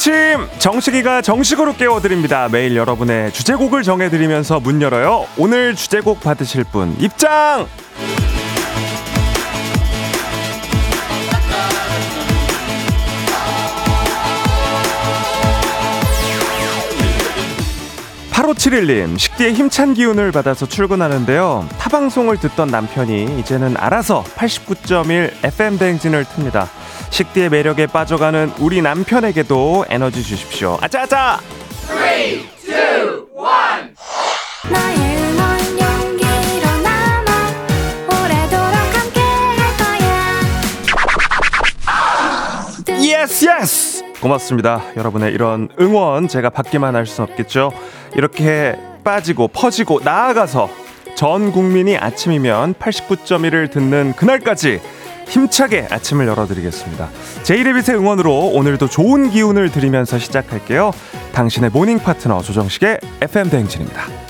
아침 정식이가 정식으로 깨워드립니다. 매일 여러분의 주제곡을 정해드리면서 문 열어요. 오늘 주제곡 받으실 분 입장. (8571님) 식디의 힘찬 기운을 받아서 출근하는데요 타방송을 듣던 남편이 이제는 알아서 (89.1) FM 대행진을 틉니다 식디의 매력에 빠져가는 우리 남편에게도 에너지 주십시오. 아자아자! 3, 2, 1 yes yes 고맙습니다. 여러분의 이런 응원 제가 받기만 할 수는 없겠죠? 이렇게 빠지고 퍼지고 나아가서 전 국민이 아침이면 89.1을 듣는 그날까지 힘차게 아침을 열어드리겠습니다. 제이레빗의 응원으로 오늘도 좋은 기운을 드리면서 시작할게요. 당신의 모닝 파트너 조정식의 FM 대행진입니다.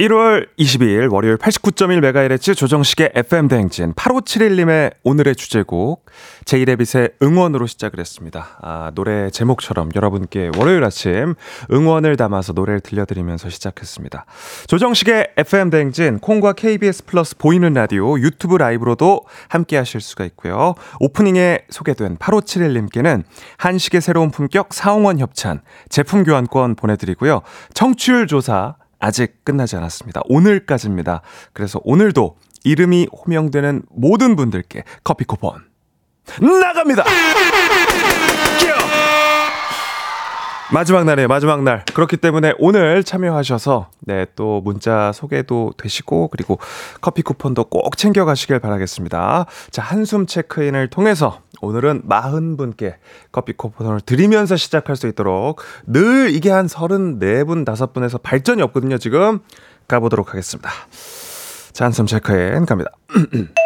1월 22일 월요일 89.1MHz 조정식의 FM 대행진 8571님의 오늘의 주제곡 제이레빗의 응원으로 시작을 했습니다. 아, 노래 제목처럼 여러분께 월요일 아침 응원을 담아서 노래를 들려드리면서 시작했습니다. 조정식의 FM 대행진 콩과 KBS 플러스 보이는 라디오 유튜브 라이브로도 함께 하실 수가 있고요. 오프닝에 소개된 8571님께는 한식의 새로운 품격 사홍원 협찬 제품 교환권 보내드리고요. 청취율 조사 아직 끝나지 않았습니다. 오늘까지입니다. 그래서 오늘도 이름이 호명되는 모든 분들께 커피 쿠폰 나갑니다! 마지막 날이에요, 마지막 날. 그렇기 때문에 오늘 참여하셔서, 네, 또 문자 소개도 되시고, 그리고 커피 쿠폰도 꼭 챙겨가시길 바라겠습니다. 자, 한숨 체크인을 통해서 오늘은 40분께 커피 쿠폰을 드리면서 시작할 수 있도록 늘 이게 한 34분, 5분에서 발전이 없거든요, 지금. 가보도록 하겠습니다. 자, 한숨 체크인 갑니다.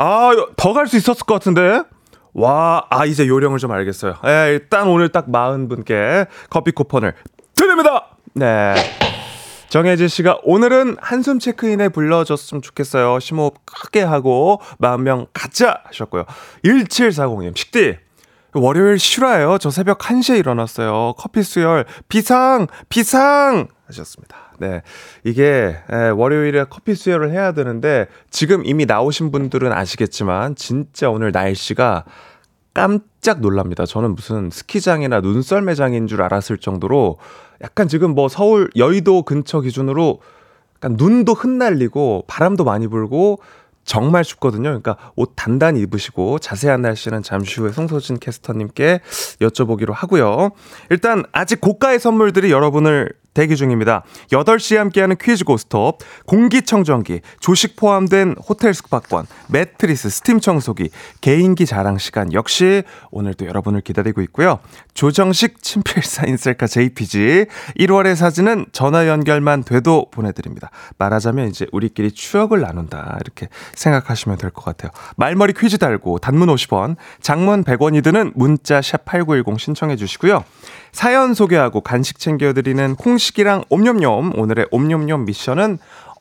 아, 더 갈 수 있었을 것 같은데? 와, 아, 이제 요령을 좀 알겠어요. 예, 일단 오늘 딱 40분께 커피 쿠폰을 드립니다! 네. 정혜진 씨가 오늘은 한숨 체크인에 불러줬으면 좋겠어요. 심호흡 크게 하고 40명 가자! 하셨고요. 1740님, 식디. 월요일 실화예요. 저 새벽 1시에 일어났어요. 커피 수혈 비상! 비상! 하셨습니다. 네. 이게 월요일에 커피 수혈을 해야 되는데 지금 이미 나오신 분들은 아시겠지만 진짜 오늘 날씨가 깜짝 놀랍니다. 저는 무슨 스키장이나 눈썰 매장인 줄 알았을 정도로 약간 지금 뭐 서울 여의도 근처 기준으로 약간 눈도 흩날리고 바람도 많이 불고 정말 춥거든요. 그러니까 옷 단단히 입으시고 자세한 날씨는 잠시 후에 송소진 캐스터님께 여쭤보기로 하고요. 일단 아직 고가의 선물들이 여러분을 대기 중입니다. 8시에 함께하는 퀴즈 고스톱, 공기청정기, 조식 포함된 호텔 숙박권, 매트리스, 스팀 청소기, 개인기 자랑 시간 역시 오늘도 여러분을 기다리고 있고요. 조정식 친필 사인 셀카 JPG 1월의 사진은 전화 연결만 돼도 보내드립니다. 말하자면 이제 우리끼리 추억을 나눈다 이렇게 생각하시면 될 것 같아요. 말머리 퀴즈 달고 단문 50원, 장문 100원이 드는 문자 샵 8910 신청해 주시고요. 사연 소개하고 간식 챙겨드리는 콩 식이랑 옴념념 오늘의 옴념념 미션은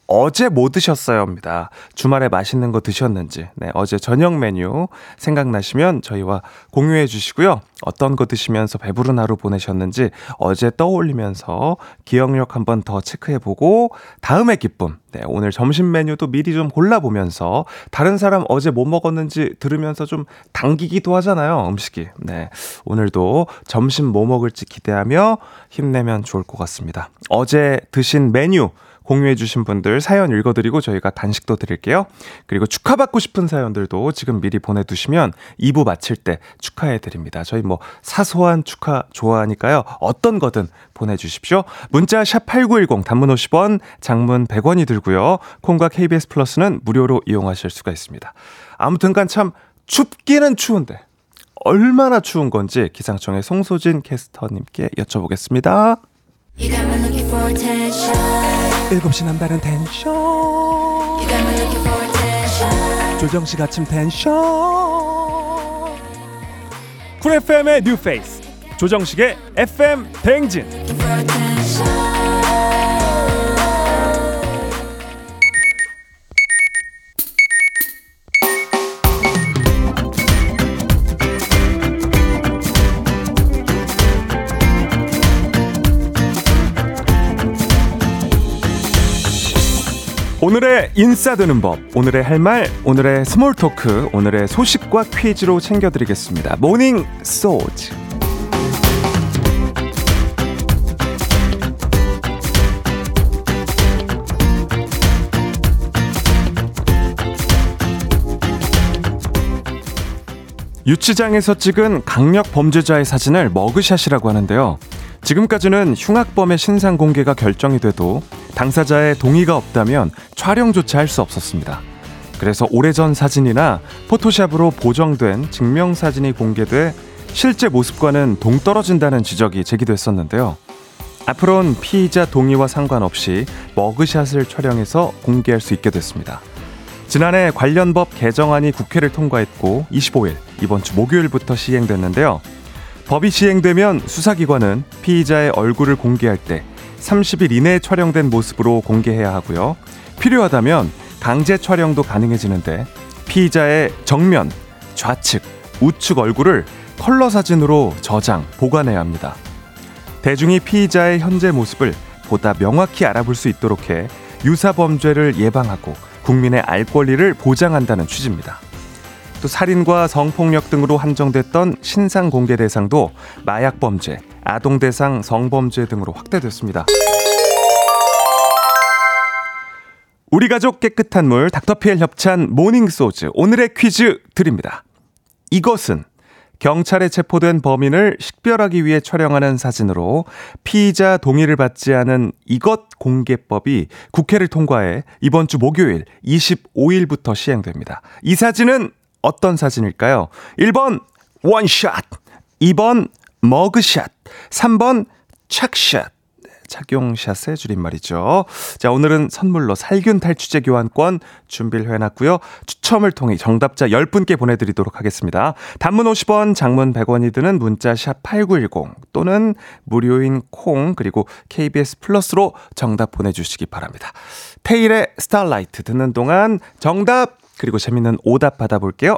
어제 뭐 드셨어요?입니다. 주말에 맛있는 거 드셨는지, 네, 어제 저녁 메뉴 생각나시면 저희와 공유해 주시고요. 어떤 거 드시면서 배부른 하루 보내셨는지 어제 떠올리면서 기억력 한번 더 체크해 보고 다음의 기쁨, 네, 오늘 점심 메뉴도 미리 좀 골라보면서 다른 사람 어제 뭐 먹었는지 들으면서 좀 당기기도 하잖아요, 음식이. 네, 오늘도 점심 뭐 먹을지 기대하며 힘내면 좋을 것 같습니다. 어제 드신 메뉴 공유해주신 분들 사연 읽어드리고 저희가 단식도 드릴게요. 그리고 축하받고 싶은 사연들도 지금 미리 보내두시면 2부 마칠 때 축하해드립니다. 저희 뭐 사소한 축하 좋아하니까요. 어떤 거든 보내주십시오. 문자 샵8910 단문 50원, 장문 100원이 들고요. 콩과 KBS 플러스는 무료로 이용하실 수가 있습니다. 아무튼간 참 춥기는 추운데 얼마나 추운 건지 기상청의 송소진 캐스터님께 여쭤보겠습니다. 7시 남다른 텐션. 조정식 아침 텐션. 쿨 FM의 new face. 조정식의 FM 대행진 오늘의 인싸 되는 법, 오늘의 할 말, 오늘의 small talk, 오늘의 소식과 퀴즈로 챙겨드리겠습니다. morning 소즈. 유치장에서 찍은 강력 범죄자의 사진을 머그샷이라고 하는데요. 지금까지는 흉악범의 신상 공개가 결정이 돼도 당사자의 동의가 없다면 촬영조차 할 수 없었습니다. 그래서 오래전 사진이나 포토샵으로 보정된 증명사진이 공개돼 실제 모습과는 동떨어진다는 지적이 제기됐었는데요. 앞으로는 피의자 동의와 상관없이 머그샷을 촬영해서 공개할 수 있게 됐습니다. 지난해 관련 법 개정안이 국회를 통과했고 25일 이번 주 목요일부터 시행됐는데요. 법이 시행되면 수사기관은 피의자의 얼굴을 공개할 때 30일 이내에 촬영된 모습으로 공개해야 하고요. 필요하다면 강제 촬영도 가능해지는데 피의자의 정면, 좌측, 우측 얼굴을 컬러 사진으로 저장, 보관해야 합니다. 대중이 피의자의 현재 모습을 보다 명확히 알아볼 수 있도록 해 유사 범죄를 예방하고 국민의 알 권리를 보장한다는 취지입니다. 또 살인과 성폭력 등으로 한정됐던 신상 공개 대상도 마약 범죄, 아동 대상 성범죄 등으로 확대됐습니다. 우리 가족 깨끗한 물 닥터피엘 협찬 morning 소즈 오늘의 퀴즈 드립니다. 이것은 경찰에 체포된 범인을 식별하기 위해 촬영하는 사진으로 피의자 동의를 받지 않은 이것 공개법이 국회를 통과해 이번 주 목요일 25일부터 시행됩니다. 이 사진은 어떤 사진일까요? 1번 원샷, 2번 머그샷, 3번 착샷. 착용샷의 줄임말이죠. 자, 오늘은 선물로 살균 탈취제 교환권 준비를 해놨고요. 추첨을 통해 정답자 10분께 보내드리도록 하겠습니다. 단문 50원, 장문 100원이 드는 문자 샵 8910 또는 무료인 콩 그리고 KBS 플러스로 정답 보내주시기 바랍니다. 태일의 Starlight 듣는 동안 정답 그리고 재밌는 오답 받아볼게요.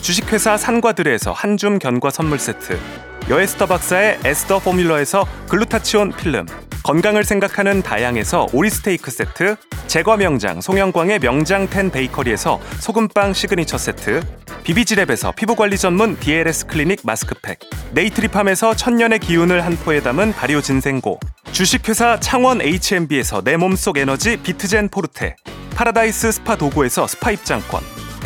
주식회사 산과들에서 한줌 견과 선물 세트 여에스더 박사의 에스더 포뮬러에서 글루타치온 필름 건강을 생각하는 다양에서 오리 스테이크 세트 제과 명장 송영광의 명장 텐 베이커리에서 소금빵 시그니처 세트 비비지랩에서 피부관리 전문 DLS 클리닉 마스크팩 네이트리팜에서 천년의 기운을 한 포에 담은 발효 진생고 주식회사 창원 H&B에서 내 몸속 에너지 비트젠 포르테 파라다이스 스파 도고에서 스파 입장권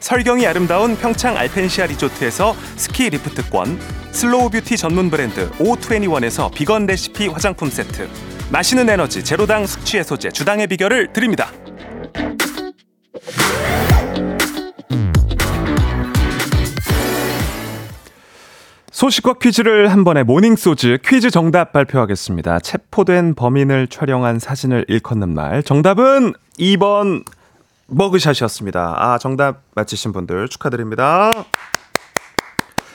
설경이 아름다운 평창 알펜시아 리조트에서 스키 리프트권, slow beauty 전문 브랜드 O21에서 비건 레시피 화장품 세트, 맛있는 에너지 제로당 숙취 해소제 주당의 비결을 드립니다. 소식과 퀴즈를 한 번에 모닝소즈 퀴즈 정답 발표하겠습니다. 체포된 범인을 촬영한 사진을 일컫는 말. 정답은 2번 머그샷이었습니다. 아, 정답 맞히신 분들 축하드립니다.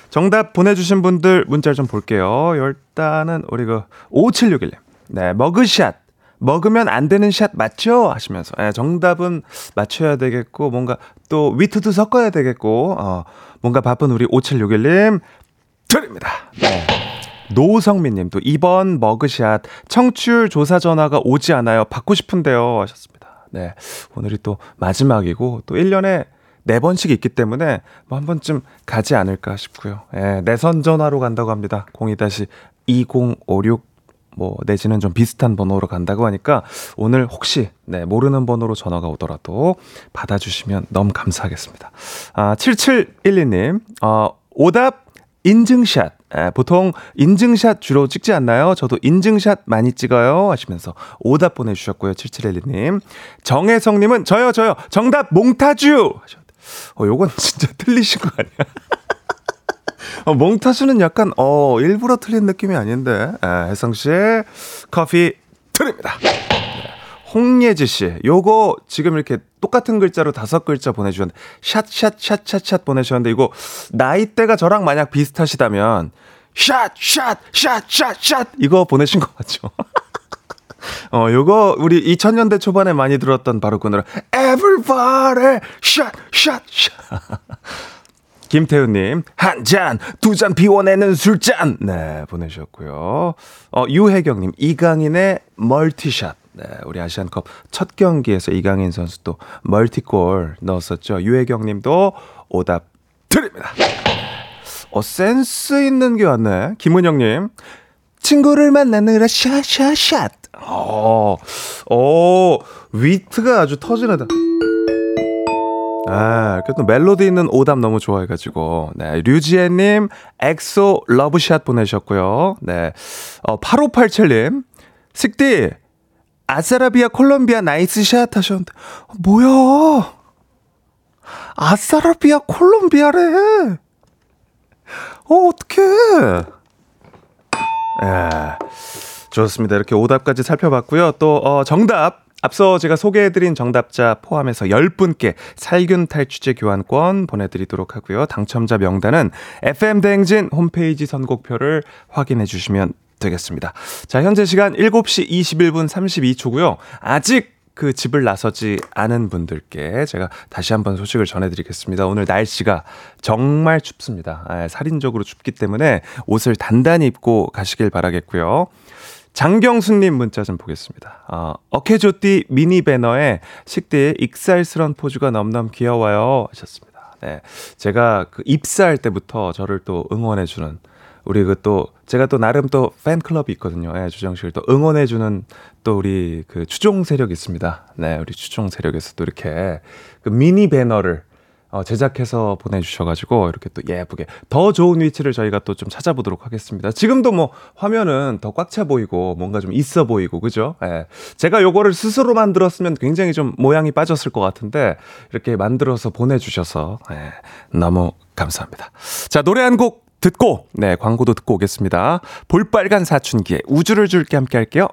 정답 보내주신 분들 문자를 좀 볼게요. 일단은 우리 그 5761님. 네, 머그샷. 먹으면 안 되는 샷 맞죠? 하시면서. 네, 정답은 맞춰야 되겠고, 뭔가 또 위트도 섞어야 되겠고, 어, 뭔가 바쁜 우리 5761님 드립니다. 네. 노성민 님도 이번 머그샷 청취율 조사 전화가 오지 않아요. 받고 싶은데요. 하셨습니다. 네. 오늘이 또 마지막이고 또 1년에 네 번씩 있기 때문에 뭐 한 번쯤 가지 않을까 싶고요. 예, 내선 전화로 간다고 합니다. 02-2056 뭐 내지는 좀 비슷한 번호로 간다고 하니까 오늘 혹시 네, 모르는 번호로 전화가 오더라도 받아주시면 너무 감사하겠습니다. 아, 7712님, 어, 오답 인증샷. 에, 보통 인증샷 주로 찍지 않나요? 저도 인증샷 많이 찍어요. 하시면서 오답 보내주셨고요. 7712님. 정혜성님은 저요, 저요. 정답 몽타주! 어, 요건 진짜 틀리신 거 아니야? 어, 몽타주는 약간, 어, 일부러 틀린 느낌이 아닌데. 에, 혜성씨, 커피 드립니다. 홍예지 씨, 요거 지금 이렇게 똑같은 글자로 다섯 글자 보내주셨는데, 샷, 샷, 샷, 샷, 샷 보내주셨는데, 이거 나이대가 저랑 만약 비슷하시다면, 샷, 샷, 샷, 샷, 샷, 이거 보내신 것 같죠? 어, 요거 우리 2000년대 초반에 많이 들었던 바로 그 노래, Everybody, 샷, 샷, 샷. 김태훈님, 한 잔, 두 잔 비워내는 술잔. 네, 보내주셨고요. 어, 유혜경님, 이강인의 멀티샷. 네, 우리 아시안컵 첫 경기에서 이강인 선수 또 멀티골 넣었었죠. 유혜경 님도 오답 드립니다. 어, 센스 있는 게 왔네. 김은영 님. 친구를 만나느라 샷샷샷. 어, 어, 위트가 아주 터지네다. 아, 이렇게 또 멜로디 있는 오답 너무 좋아해가지고. 네, 류지혜님, 엑소 Love Shot 보내셨고요. 네, 어, 8587님, 식디, 아사라비아 콜롬비아 nice shot 하셨는데 어, 뭐야? 아사라비아 콜롬비아래. 어 어떡해? 예. 좋습니다. 이렇게 오답까지 살펴봤고요. 또 어, 정답. 앞서 제가 소개해드린 정답자 포함해서 10분께 살균 탈취제 교환권 보내드리도록 하고요. 당첨자 명단은 FM대행진 홈페이지 선곡표를 확인해 주시면 되겠습니다. 자, 현재 시간 7시 21분 32초고요. 아직 그 집을 나서지 않은 분들께 제가 다시 한번 소식을 전해드리겠습니다. 오늘 날씨가 정말 춥습니다. 아, 살인적으로 춥기 때문에 옷을 단단히 입고 가시길 바라겠고요. 장경수님 문자 좀 보겠습니다. 어, 어케조띠 미니 배너에 식대에 익살스런 포즈가 넘넘 귀여워요 하셨습니다. 네, 제가 그 입사할 때부터 저를 또 응원해주는 우리 그 또 제가 또 나름 또 팬클럽이 있거든요. 예, 주정 씨를 또 응원해 주는 또 우리 그 추종 세력이 있습니다. 네, 우리 추종 세력에서 또 이렇게 그 미니 배너를 어, 제작해서 보내주셔가지고 이렇게 또 예쁘게 더 좋은 위치를 저희가 또 좀 찾아보도록 하겠습니다. 지금도 뭐 화면은 더 꽉 차 보이고 뭔가 좀 있어 보이고 그죠? 예. 제가 요거를 스스로 만들었으면 굉장히 좀 모양이 빠졌을 것 같은데 이렇게 만들어서 보내주셔서 예, 너무 감사합니다. 자 노래 한 곡 듣고 네 광고도 듣고 오겠습니다. 볼빨간 사춘기에 우주를 줄게 함께 할게요.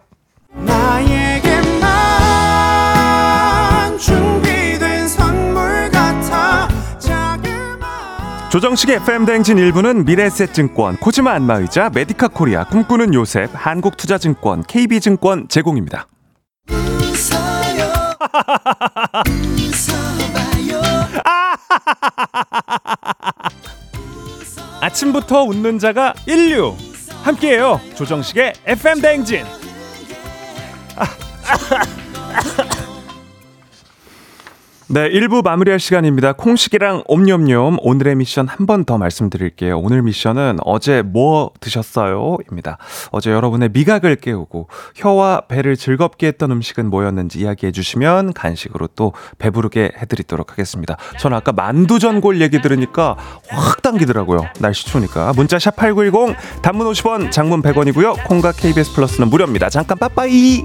조정식의 FM 대행진 일부는 미래에셋증권, 코지마 안마의자, 메디카 코리아, 꿈꾸는 요셉, 한국투자증권, KB증권 제공입니다. 아 침부터 웃는 자가 인류. 함께해요. 조정식의 FM 대행진 네, 1부 마무리할 시간입니다. 콩식이랑 옴뇸뇸 오늘의 미션 한 번 더 말씀드릴게요. 오늘 미션은 어제 뭐 드셨어요? 입니다. 어제 여러분의 미각을 깨우고 혀와 배를 즐겁게 했던 음식은 뭐였는지 이야기해 주시면 간식으로 또 배부르게 해드리도록 하겠습니다. 저는 아까 만두전골 얘기 들으니까 확 당기더라고요. 날씨 추우니까. 문자 샵 8910 단문 50원 장문 100원이고요. 콩과 KBS 플러스는 무료입니다. 잠깐 빠빠이.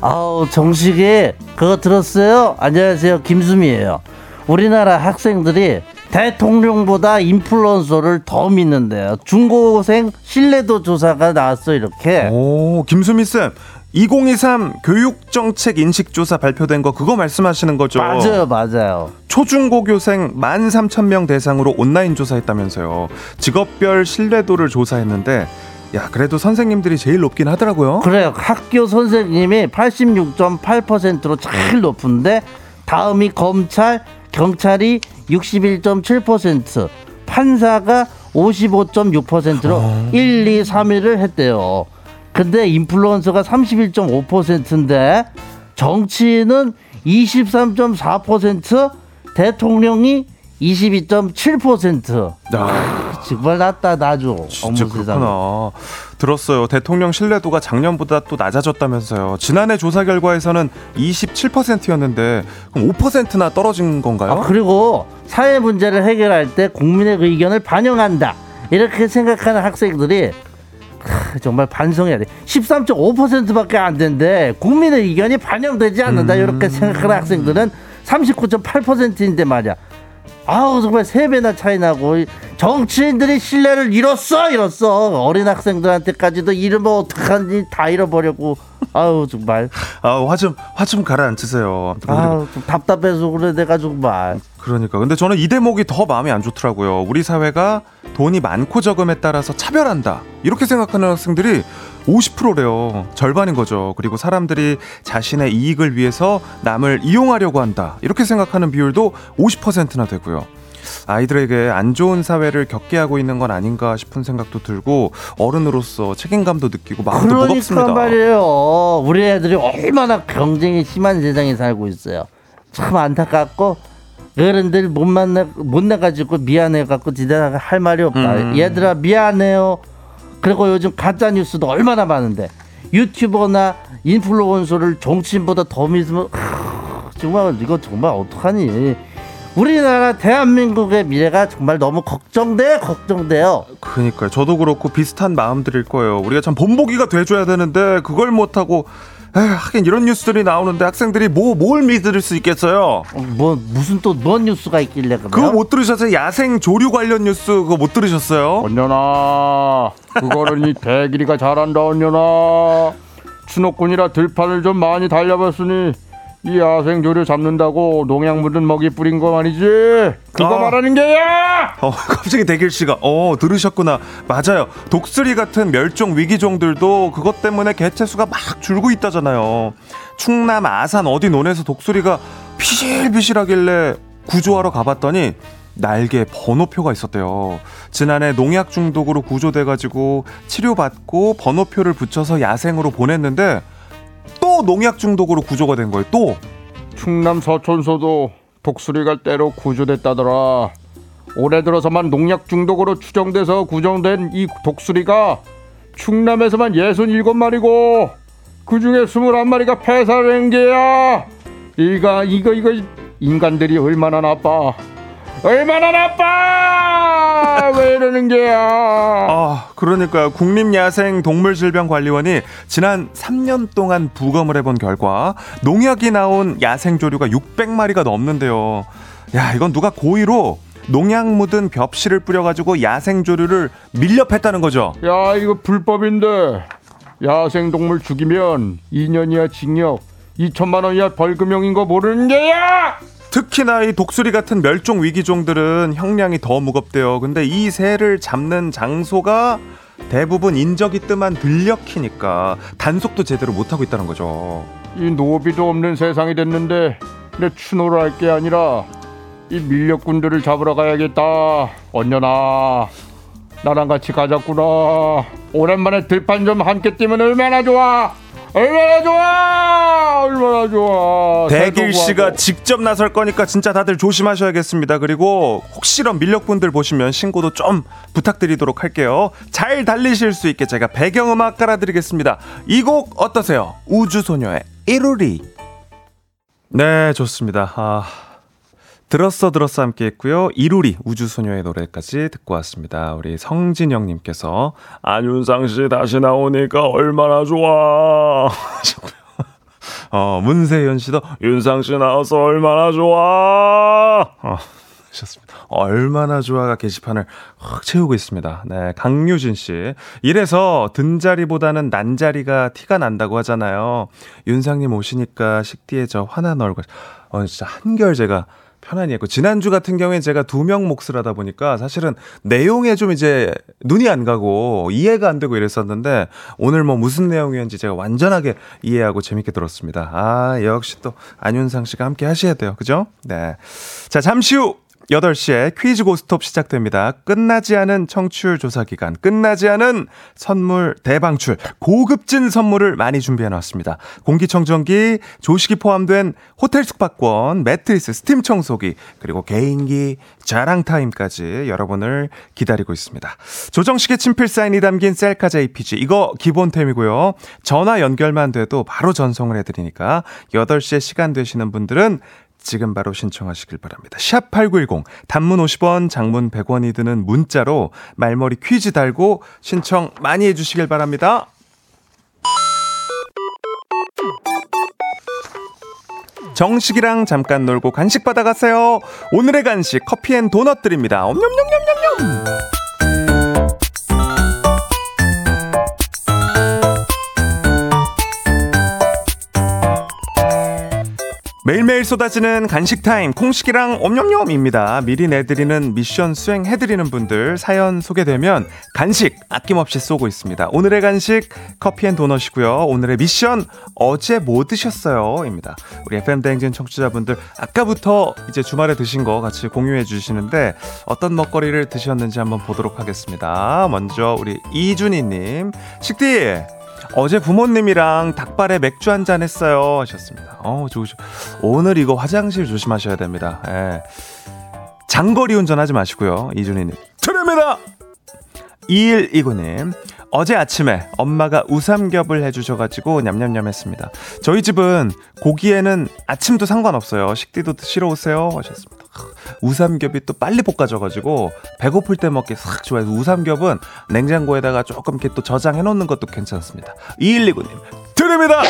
아우 정식이 그거 들었어요? 안녕하세요 김수미예요. 우리나라 학생들이 대통령보다 인플루언서를 더 믿는데요. 중고생 신뢰도 조사가 나왔어 이렇게. 오 김수미 쌤 2023 교육정책 인식조사 발표된 거 그거 말씀하시는 거죠? 맞아요, 맞아요. 초중고교생 13,000명 대상으로 온라인 조사했다면서요. 직업별 신뢰도를 조사했는데 야, 그래도 선생님들이 제일 높긴 하더라고요. 그래요. 학교 선생님이 86.8%로 제일 높은데 다음이 검찰, 경찰이 61.7%, 판사가 55.6%로 어... 1, 2, 3위를 했대요. 근데 인플루언서가 31.5%인데 정치인은 23.4%, 대통령이 22.7%. 아, 정말 낮다 나죠. 진짜 그렇구나. 들었어요. 대통령 신뢰도가 작년보다 또 낮아졌다면서요. 지난해 조사 결과에서는 27%였는데 그럼 5%나 떨어진 건가요? 아, 그리고 사회 문제를 해결할 때 국민의 의견을 반영한다. 이렇게 생각하는 학생들이 정말 반성해야 돼. 13.5%밖에 안 된대. 국민의 의견이 반영되지 않는다. 음... 이렇게 생각하는 학생들은 39.8%인데 말이야. 아우 정말 세 배나 차이 나고 정치인들이 신뢰를 잃었어 잃었어. 어린 학생들한테까지도 이름을 어떡하니 다 잃어버렸고. 아우 정말. 아화좀 화 좀 가라앉으세요. 아좀 답답해서 그래 내가 정말 그러니까 근데 저는 이 대목이 더 마음이 안 좋더라고요 우리 사회가 돈이 많고 적음에 따라서 차별한다 이렇게 생각하는 학생들이 50%래요. 절반인 거죠. 그리고 사람들이 자신의 이익을 위해서 남을 이용하려고 한다. 이렇게 생각하는 비율도 50%나 되고요. 아이들에게 안 좋은 사회를 겪게 하고 있는 건 아닌가 싶은 생각도 들고 어른으로서 책임감도 느끼고 마음도 그러니까 무겁습니다. 말이에요. 우리 애들이 얼마나 경쟁이 심한 세상에 살고 있어요. 참 안타깝고 어른들 못 만나 못 나가지고 미안해 갖고 지대가 할 말이 없다. 음. 얘들아 미안해요. 그리고 요즘 가짜 뉴스도 얼마나 많은데 유튜버나 인플루언서를 정치인보다 더 믿으면 정말 이거 정말 어떡하니? 우리나라 대한민국의 미래가 정말 너무 걱정돼 걱정돼요. 그러니까요. 저도 그렇고 비슷한 마음들일 거예요. 우리가 참 본보기가 돼줘야 되는데 그걸 못하고 에휴, 하긴 이런 뉴스들이 나오는데 학생들이 뭐 뭘 믿을 수 있겠어요? 어, 뭐 무슨 또 뭔 뉴스가 있길래 그래요? 그거 못 들으셨어요? 야생 조류 관련 뉴스 그거 못 들으셨어요? 언년아 그거는 이 대길이가 잘한다 언년아 추노꾼이라 들판을 좀 많이 달려봤으니 이 야생 조류 잡는다고 농약 묻은 먹이 뿌린 거 아니지? 그거 아. 말하는 게야! 어, 갑자기 대길 씨가 어 들으셨구나. 맞아요. 독수리 같은 멸종 위기종들도 그것 때문에 개체 수가 막 줄고 있다잖아요. 충남 아산 어디 논에서 독수리가 피실피실하길래 구조하러 가봤더니 날개 번호표가 있었대요. 지난해 농약 중독으로 구조돼가지고 치료받고 번호표를 붙여서 야생으로 보냈는데 또 농약 중독으로 구조가 된 거예요. 또 충남 서촌소도 독수리가 때로 구조됐다더라. 올해 들어서만 농약 중독으로 추정돼서 구정된 이 독수리가 충남에서만 67마리고 그중에 21마리가 폐사된 게야. 이가 이거 이거 인간들이 얼마나 나빠. 얼마나 나빠! 왜 이러는 게야? 아, 그러니까요. 국립야생동물질병관리원이 지난 3년 동안 부검을 해본 결과 농약이 나온 야생조류가 600마리가 넘는데요. 야, 이건 누가 고의로 농약 묻은 벽실을 뿌려가지고 야생조류를 밀렵했다는 거죠. 야, 이거 불법인데. 야생동물 죽이면 2년 이하 징역, 2천만 원 이하 벌금형인 거 모르는 게야! 특히나 이 독수리 같은 멸종 위기종들은 형량이 더 무겁대요. 근데 이 새를 잡는 장소가 대부분 인적이 뜸한 들녘이니까 단속도 제대로 못하고 있다는 거죠. 이 노비도 없는 세상이 됐는데 내 추노를 할 게 아니라 이 밀렵꾼들을 잡으러 가야겠다. 언녀나. 나랑 같이 가자꾸나. 오랜만에 들판 좀 함께 뛰면 얼마나 좋아. 얼마나 좋아. 얼마나 좋아. 대길 씨가. 직접 나설 거니까 진짜 다들 조심하셔야겠습니다. 그리고 혹시런 밀렵분들 보시면 신고도 좀 부탁드리도록 할게요. 잘 달리실 수 있게 제가 배경음악 깔아드리겠습니다. 이 곡 어떠세요? 우주소녀의 이루리. 네, 좋습니다. 아, 들었어 들었어 함께 했고요. 이루리 우주소녀의 노래까지 듣고 왔습니다. 우리 성진영 님께서 안윤상 씨 다시 나오니까 얼마나 좋아. 어, 문세현 씨도 윤상 씨 나와서 얼마나 좋아. 어, 하셨습니다. 얼마나 좋아가 게시판을 확 채우고 있습니다. 네, 강유진 씨. 이래서 든자리보다는 난자리가 티가 난다고 하잖아요. 윤상님 오시니까 식디의 저 환한 얼굴. 어, 진짜 한결 제가 편안히 했고 지난주 같은 경우에 제가 두 명 몫을 하다 보니까 사실은 내용에 좀 이제 눈이 안 가고 이해가 안 되고 이랬었는데 오늘 뭐 무슨 내용이었는지 제가 완전하게 이해하고 재밌게 들었습니다. 아, 역시 또 안윤상 씨가 함께 하셔야 돼요. 그죠? 네. 자, 잠시 후 8시에 퀴즈 고스톱 시작됩니다. 끝나지 않은 청취율 조사 기간, 끝나지 않은 선물 대방출, 고급진 선물을 많이 준비해 놨습니다. 공기청정기, 조식이 포함된 호텔 숙박권, 매트리스, 스팀 청소기, 그리고 개인기, 자랑 타임까지 여러분을 기다리고 있습니다. 조정식의 친필 사인이 담긴 셀카 JPG, 이거 기본템이고요. 전화 연결만 돼도 바로 전송을 해드리니까 8시에 시간 되시는 분들은 지금 바로 신청하시길 바랍니다. 샵 8910 단문 50원, 장문 100원이 드는 문자로 말머리 퀴즈 달고 신청 많이 해 주시길 바랍니다. 정식이랑 잠깐 놀고 간식 받아가세요. 오늘의 간식 커피앤 도넛 드립니다. 엄냠냠냠냠냠. 매일매일 쏟아지는 간식 타임 콩식이랑 엄냠냠입니다. 미리 내드리는 미션 수행해드리는 분들 사연 소개되면 간식 아낌없이 쏘고 있습니다. 오늘의 간식 커피앤도넛이고요. 오늘의 미션 어제 뭐 드셨어요? 입니다. 우리 FM 대행진 청취자분들 아까부터 이제 주말에 드신 거 같이 공유해 주시는데 어떤 먹거리를 드셨는지 한번 보도록 하겠습니다. 먼저 우리 이준희님 식디 어제 부모님이랑 닭발에 맥주 한 잔 했어요 하셨습니다. 어, 좋으시. 오늘 이거 화장실 조심하셔야 됩니다. 예. 장거리 운전하지 마시고요. 이준희님. 드립니다. 2129님. 어제 아침에 엄마가 우삼겹을 해주셔가지고 냠냠냠 했습니다. 저희 집은 고기에는 아침도 상관없어요. 식디도 드시러 오세요 하셨습니다. 우삼겹이 또 빨리 볶아져가지고 배고플 때 먹기 싹 좋아해서 우삼겹은 냉장고에다가 조금 이렇게 또 저장해 놓는 것도 괜찮습니다. 2129님 드립니다.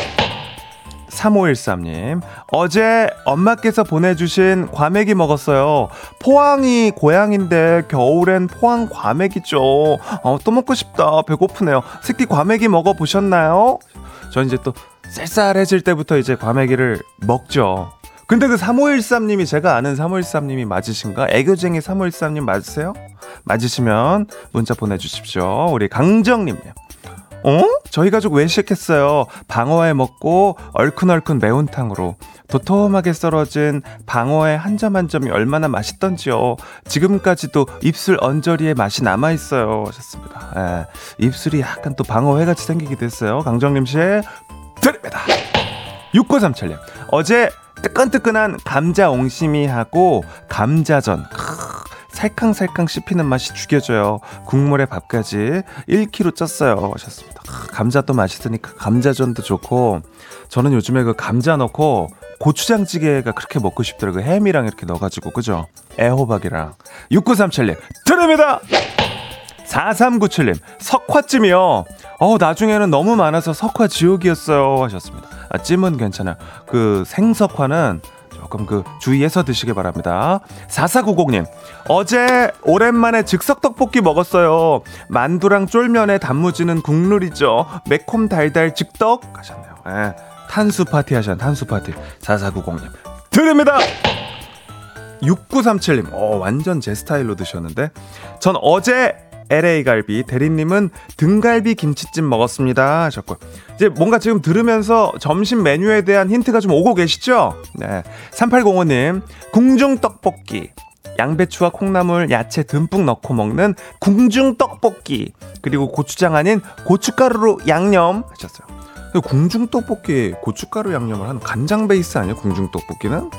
3513님, 어제 엄마께서 보내주신 과메기 먹었어요. 포항이 고향인데 겨울엔 포항 과메기죠. 어, 또 먹고 싶다. 배고프네요. 새끼 과메기 먹어보셨나요? 전 이제 또 쌀쌀해질 때부터 이제 과메기를 먹죠. 근데 그 3513님이 제가 아는 3513님이 맞으신가? 애교쟁이 3513님 맞으세요? 맞으시면 문자 보내주십시오. 우리 강정님요. 어? 저희 가족 외식했어요. 방어회 먹고 얼큰얼큰 매운탕으로 도톰하게 썰어진 방어회 한 점 한 점이 얼마나 맛있던지요. 지금까지도 입술 언저리에 맛이 남아 있어요. 하셨습니다. 예, 입술이 약간 또 방어회 같이 생기기도 했어요. 강정림 씨 드립니다. 6937님 어제 뜨끈뜨끈한 감자 옹심이하고 감자전. 크, 살캉살캉 씹히는 맛이 죽여줘요. 국물에 밥까지 1kg 쪘어요. 하셨습니다. 크, 감자도 맛있으니까 감자전도 좋고 저는 요즘에 그 감자 넣고 고추장찌개가 그렇게 먹고 싶더라고요. 햄이랑 이렇게 넣어가지고 그죠? 애호박이랑 6937님 드립니다. 4397님 석화찜이요. 어 나중에는 너무 많아서 석화 지옥이었어요 하셨습니다. 아, 찜은 괜찮아요. 그 생석화는 조금 그 주의해서 드시기 바랍니다. 4490님, 어제 오랜만에 즉석 떡볶이 먹었어요. 만두랑 쫄면에 단무지는 국룰이죠. 매콤 달달 즉떡 하셨네요. 예, 탄수 파티 하셨네, 탄수 파티. 4490님, 드립니다! 6937님, 어, 완전 제 스타일로 드셨는데. 전 어제 LA 갈비, 대리님은 등갈비 김치찜 먹었습니다. 하셨고. 이제 뭔가 지금 들으면서 점심 메뉴에 대한 힌트가 좀 오고 계시죠? 네. 3805님, 궁중 떡볶이. 양배추와 콩나물, 야채 듬뿍 넣고 먹는 궁중 떡볶이. 그리고 고추장 아닌 고춧가루로 양념 하셨어요. 궁중 떡볶이에 고춧가루 양념을 하는 간장 베이스 아니에요? 궁중 떡볶이는?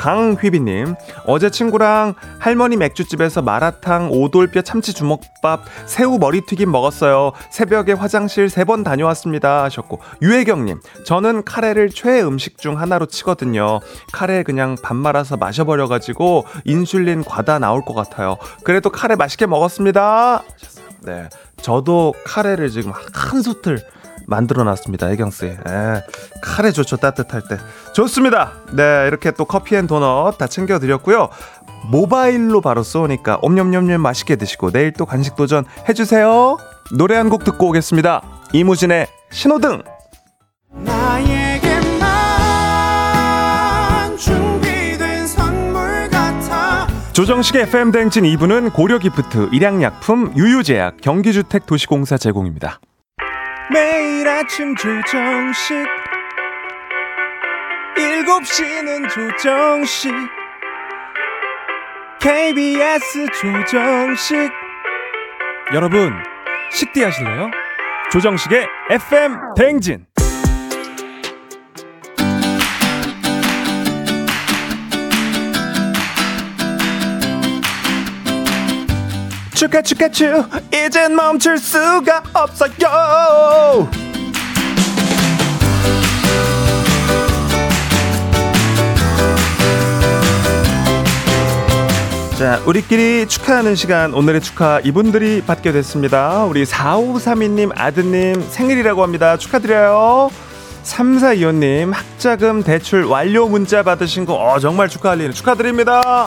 강휘비님, 어제 친구랑 할머니 맥주집에서 마라탕, 오돌뼈 참치 주먹밥, 새우 머리튀김 먹었어요. 새벽에 화장실 세 번 다녀왔습니다. 하셨고, 유혜경님, 저는 카레를 최애 음식 중 하나로 치거든요. 카레 그냥 밥 말아서 마셔버려가지고 인슐린 과다 나올 것 같아요. 그래도 카레 맛있게 먹었습니다. 네. 저도 카레를 지금 한 솥을 만들어 놨습니다. 애경씨. 예. 카레 좋죠. 따뜻할 때. 좋습니다. 네. 이렇게 또 커피 and 도넛 다 챙겨드렸고요. 모바일로 바로 쏘니까 옴념념념 맛있게 드시고 내일 또 간식 도전 해주세요. 노래 한 곡 듣고 오겠습니다. 이무진의 신호등. 조정식의 FM 댕진 2부는 고려기프트, 일양약품, 유유제약, 경기주택 도시공사 제공입니다. 매일 아침 조정식 7시는 조정식 KBS 조정식 여러분 식대 하실래요? 조정식의 FM 댕진 축하 축하 축 이젠 멈출 수가 없어요 자, 우리끼리 축하하는 시간 오늘의 축하 이분들이 받게 됐습니다. 우리 4532님 아드님 생일이라고 합니다. 축하드려요. 3425님 학자금 대출 완료 문자 받으신 거 어, 정말 축하할 일 축하드립니다.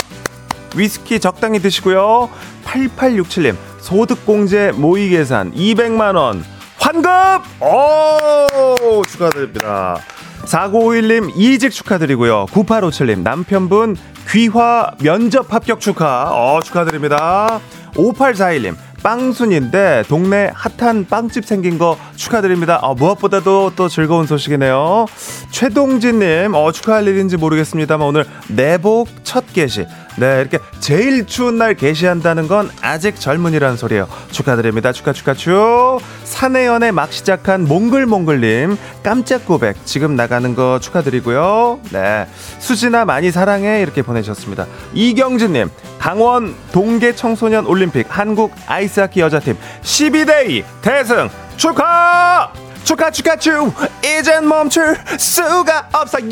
위스키 적당히 드시고요. 8867님 소득공제 모의 계산 200만 원 환급! 오 축하드립니다. 4951님 이직 축하드리고요. 9857님 남편분 귀화 면접 합격 축하. 어 축하드립니다. 5841님 빵순인데 동네 핫한 빵집 생긴 거 축하드립니다. 어, 무엇보다도 또 즐거운 소식이네요. 최동진님 어, 축하할 일인지 모르겠습니다만 오늘 내복 첫 게시. 네 이렇게 제일 추운 날 게시한다는 건 아직 젊은이라는 소리예요. 축하드립니다. 축하 축하 축. 사내연애 막 시작한 몽글몽글님 깜짝 고백 지금 나가는 거 축하드리고요. 네 수진아 많이 사랑해 이렇게 보내셨습니다. 이경진님 강원 동계 청소년 올림픽 한국 아이스하키 여자팀 12대2 대승 축하! 축하 축하 축 이젠 멈출 수가 없어요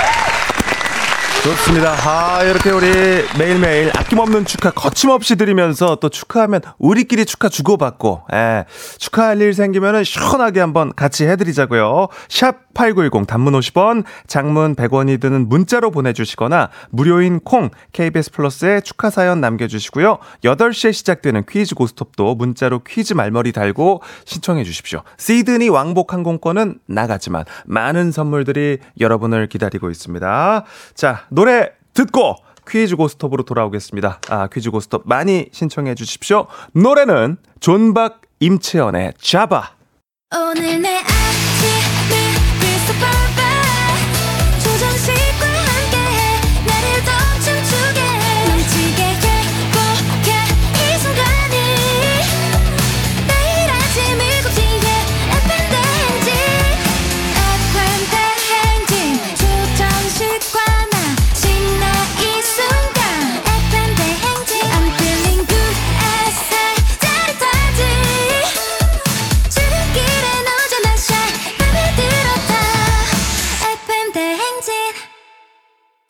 Thank you. 좋습니다. 아, 이렇게 우리 매일매일 아낌없는 축하 거침없이 드리면서 또 축하하면 우리끼리 축하 주고받고, 예, 축하할 일 생기면은 시원하게 한번 같이 해드리자고요. 샵 8910 단문 50원, 장문 100원이 드는 문자로 보내주시거나 무료인 콩, KBS 플러스에 축하 사연 남겨주시고요. 8시에 시작되는 퀴즈 고스톱도 문자로 퀴즈 말머리 달고 신청해 주십시오. 시드니 왕복 항공권은 나갔지만 많은 선물들이 여러분을 기다리고 있습니다. 자, 노래 듣고 퀴즈 고스톱으로 돌아오겠습니다. 아, 퀴즈 고스톱 많이 신청해 주십시오. 노래는 존박 임채연의 잡아. 오늘 내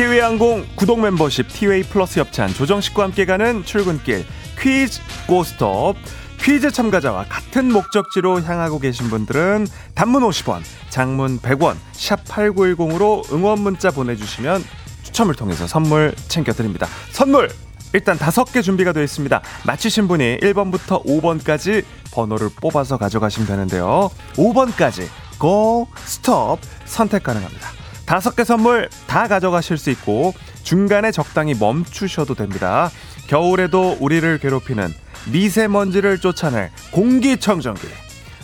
티웨이 항공 구독 멤버십 티웨이 플러스 협찬 조정식과 함께 가는 출근길 퀴즈 고스톱 퀴즈 참가자와 같은 목적지로 향하고 계신 분들은 단문 50원, 장문 100원, 샵 8910으로 응원 문자 보내주시면 추첨을 통해서 선물 챙겨드립니다. 선물! 일단 다섯 개 준비가 되어 있습니다. 맞히신 분이 1번부터 5번까지 번호를 뽑아서 가져가시면 되는데요. 5번까지 고, 스톱 선택 가능합니다. 다섯 개 선물 다 가져가실 수 있고 중간에 적당히 멈추셔도 됩니다. 겨울에도 우리를 괴롭히는 미세먼지를 쫓아낼 공기청정기.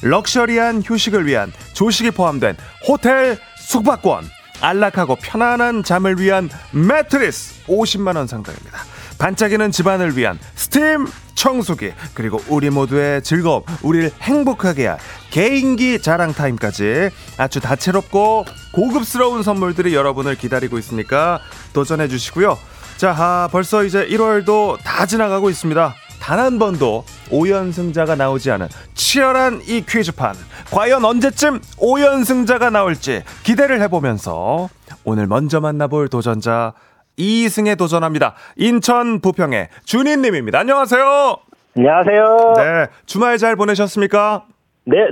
럭셔리한 휴식을 위한 조식이 포함된 호텔 숙박권. 안락하고 편안한 잠을 위한 매트리스 50만 원 상당입니다. 반짝이는 집안을 위한 스팀 청소기 그리고 우리 모두의 즐거움 우리를 행복하게 할 개인기 자랑 타임까지 아주 다채롭고 고급스러운 선물들이 여러분을 기다리고 있으니까 도전해 주시고요. 자 아, 벌써 이제 1월도 다 지나가고 있습니다. 단 한 번도 5연승자가 나오지 않은 치열한 이 퀴즈판. 과연 언제쯤 5연승자가 나올지 기대를 해보면서 오늘 먼저 만나볼 도전자 2승에 도전합니다. 인천 부평의 준희님입니다. 안녕하세요. 안녕하세요. 네, 네, 주말 잘 보내셨습니까?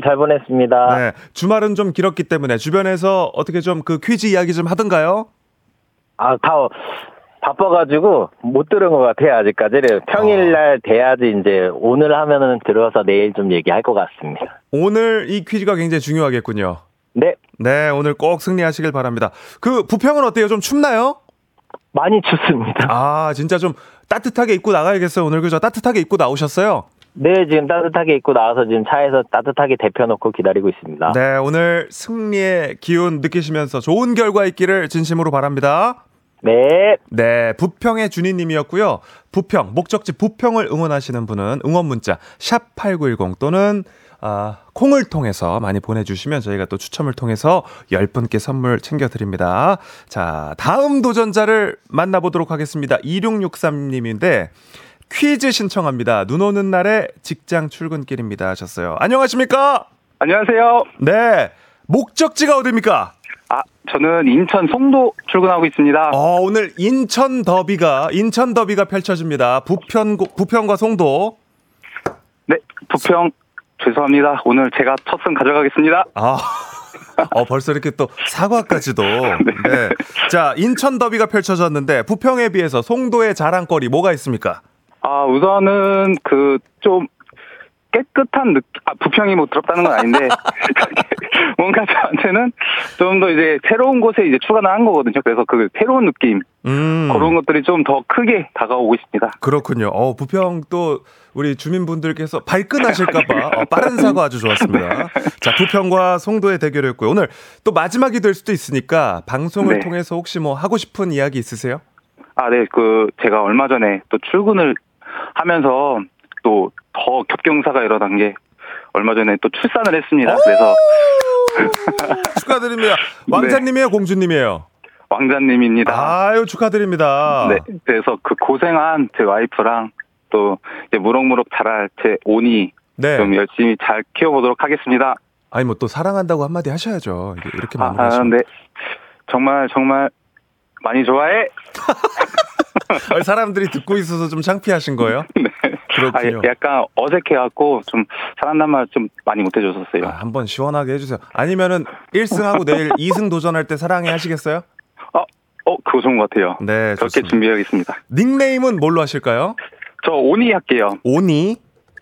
잘 보냈습니다. 네, 주말은 좀 길었기 때문에 주변에서 어떻게 좀 그 퀴즈 이야기 좀 하던가요? 아, 다 바빠가지고 못 들은 것 같아요, 아직까지. 평일날 돼야지 이제 오늘 하면은 들어서 내일 좀 얘기할 것 같습니다. 오늘 이 퀴즈가 굉장히 중요하겠군요. 네, 네, 오늘 꼭 승리하시길 바랍니다. 그 부평은 어때요? 좀 춥나요? 많이 춥습니다. 아, 진짜 좀 따뜻하게 입고 나가야겠어요. 오늘 그죠? 따뜻하게 입고 나오셨어요? 네, 지금 따뜻하게 입고 나와서 지금 차에서 따뜻하게 데펴놓고 기다리고 있습니다. 네, 오늘 승리의 기운 느끼시면서 좋은 결과 있기를 진심으로 바랍니다. 네, 네, 부평의 준희님이었고요. 부평, 목적지 부평을 응원하시는 분은 응원 문자 샵8910 또는 아, 콩을 통해서 많이 보내주시면 저희가 또 추첨을 통해서 10분께 선물 챙겨드립니다. 자, 다음 도전자를 만나보도록 하겠습니다. 2663님인데 퀴즈 신청합니다. 눈 오는 날에 직장 출근길입니다 하셨어요. 안녕하십니까? 안녕하세요. 네, 목적지가 어딥니까? 아, 저는 인천 송도 출근하고 있습니다. 어, 오늘 인천 더비가 인천 더비가 펼쳐집니다. 부편 부편과 송도. 네, 부평 죄송합니다. 오늘 제가 첫 승 가져가겠습니다. 아. 어, 벌써 이렇게 또 사과까지도. 네. 자, 인천 더비가 펼쳐졌는데 부평에 비해서 송도의 자랑거리 뭐가 있습니까? 아, 우선은 그 좀 깨끗한 느낌, 아, 부평이 뭐 더럽다는 건 아닌데, 뭔가 저한테는 좀 더 이제 새로운 곳에 이제 추가를 한 거거든요. 그래서 그 새로운 느낌, 음. 그런 것들이 좀 더 크게 다가오고 있습니다. 그렇군요. 어, 부평 또 우리 주민분들께서 발끈하실까봐 어, 빠른 사과 아주 좋았습니다. 자, 부평과 송도의 대결이었고요. 오늘 또 마지막이 될 수도 있으니까 방송을 네. 통해서 혹시 뭐 하고 싶은 이야기 있으세요? 아, 네, 그, 제가 얼마 전에 또 출근을 하면서 또 더 겹경사가 일어난 게 얼마 전에 또 출산을 했습니다. 그래서 축하드립니다. 왕자님이에요, 공주님이에요? 왕자님입니다. 아유, 축하드립니다. 네, 그래서 그 고생한 제 와이프랑 또 이제 무럭무럭 자랄 제 오니 네. 좀 열심히 잘 키워보도록 하겠습니다. 아니 뭐 또 사랑한다고 한마디 하셔야죠. 이렇게 아, 아, 마무리하시면. 네. 정말 정말 많이 좋아해. 사람들이 듣고 있어서 좀 창피하신 거예요? 네. 그렇군요. 아, 약간 어색해갖고 좀 사랑한다는 말좀 많이 못해줬었어요. 아, 한번 시원하게 해주세요. 아니면은 1승하고 내일 2승 도전할 때 사랑해 하시겠어요? 어, 어, 그거 좋은 것 같아요. 네, 그렇게 좋습니다. 준비하겠습니다. 닉네임은 뭘로 하실까요? 저 오니 할게요. 오니.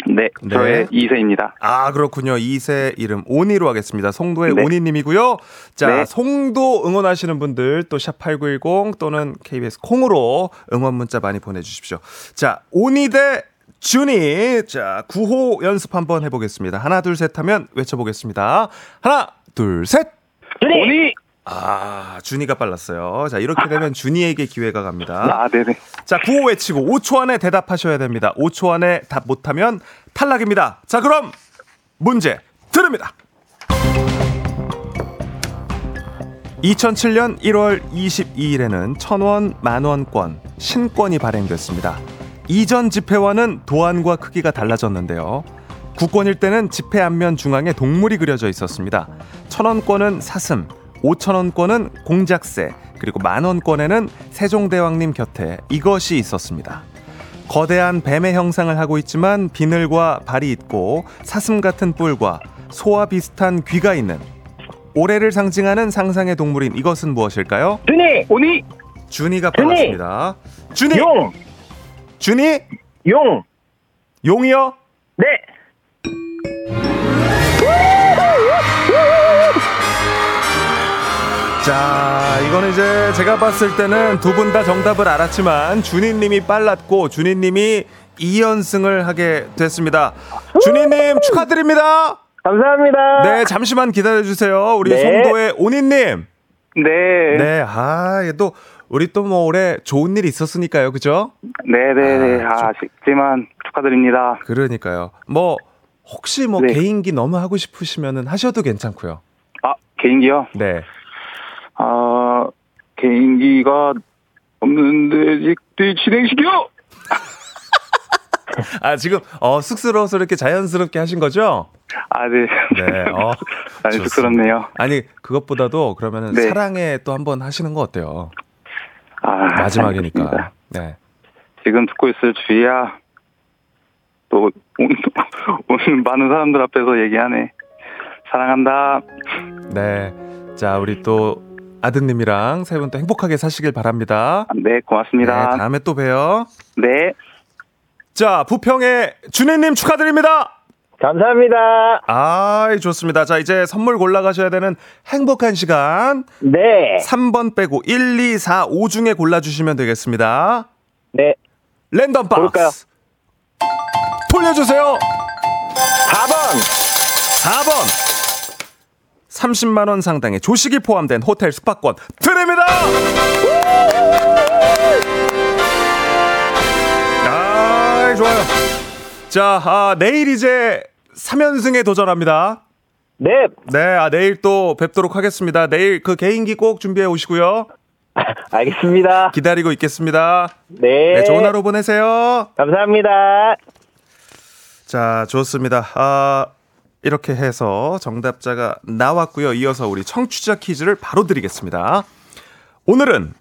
네, 네. 저의 2세입니다. 아 그렇군요. 2세 이름 오니로 하겠습니다. 송도의 네. 오니 님이고요. 자 네. 송도 응원하시는 분들 또 샵 #8910 또는 KBS 콩으로 응원 문자 많이 보내 주십시오. 자 오니 대 준이 자 구호 연습 한번 해 보겠습니다. 하나 둘 셋 하면 외쳐 보겠습니다. 하나 둘 셋. 오니! 아 준이가 빨랐어요. 자 이렇게 되면 준이에게 기회가 갑니다. 아, 네네. 자, 구호 외치고 5초 안에 대답하셔야 됩니다. 5초 안에 답 못하면 탈락입니다. 자, 그럼 문제 드립니다. 2007년 1월 22일에는 천원 만원권 신권이 발행됐습니다. 이전 지폐와는 도안과 크기가 달라졌는데요. 국권일 때는 지폐 앞면 중앙에 동물이 그려져 있었습니다. 천원권은 사슴, 오천원권은 공작새, 그리고 만원권에는 세종대왕님 곁에 이것이 있었습니다. 거대한 뱀의 형상을 하고 있지만 비늘과 발이 있고 사슴 같은 뿔과 소와 비슷한 귀가 있는 올해를 상징하는 상상의 동물인 이것은 무엇일까요? 준이! 오니 준이가 준이! 빨랐습니다. 준이! 용! 준이! 용! 용이요? 네! 자, 이거는 이제 제가 봤을 때는 두 분 다 정답을 알았지만 준이님이 빨랐고 준이님이 2연승을 하게 됐습니다. 준이님 축하드립니다. 감사합니다. 네, 잠시만 기다려주세요. 우리 네. 송도의 오니님. 네. 네, 아, 이게 또 우리 또 뭐 올해 좋은 일 있었으니까요, 그죠? 네네네. 아, 아, 아 쉽지만 축하드립니다. 그러니까요. 뭐 혹시 뭐 네. 개인기 너무 하고 싶으시면은 하셔도 괜찮고요. 아, 개인기요? 네. 아, 개인기가 없는데, 지 진행시켜! 아 지금 어 쑥스러워서 이렇게 자연스럽게 하신 거죠? 아, 네. 네. 어, 아, 좋습니다. 쑥스럽네요. 아니 그것보다도 그러면은 네. 사랑에 또 한 번 하시는 거 어때요? 아, 마지막이니까. 알겠습니다. 네. 지금 듣고 있을 주희야. 또, 오늘, 오늘 많은 사람들 앞에서 얘기하네. 사랑한다. 네. 자 우리 또 아드님이랑 세 분 또 행복하게 사시길 바랍니다. 네, 네, 고맙습니다. 다음에 또 봬요. 네. 자 부평의 준혜님 축하드립니다. 감사합니다. 아 좋습니다. 자 이제 선물 골라가셔야 되는 행복한 시간. 네. 3번 빼고 1, 2, 4, 5 중에 골라주시면 되겠습니다. 네. 랜덤 박스. 볼까요? 돌려주세요. 4번. 4번. 30만 원 상당의 조식이 포함된 호텔 숙박권 드립니다. 아, 좋아요. 자, 아, 내일 이제 3연승에 도전합니다. 네. 네, 아, 내일 또 뵙도록 하겠습니다. 내일 그 개인기 꼭 준비해 오시고요. 알겠습니다. 기다리고 있겠습니다. 네. 네, 좋은 하루 보내세요. 감사합니다. 자, 좋습니다. 아, 이렇게 해서 정답자가 나왔고요. 이어서 우리 청취자 퀴즈를 바로 드리겠습니다. 오늘은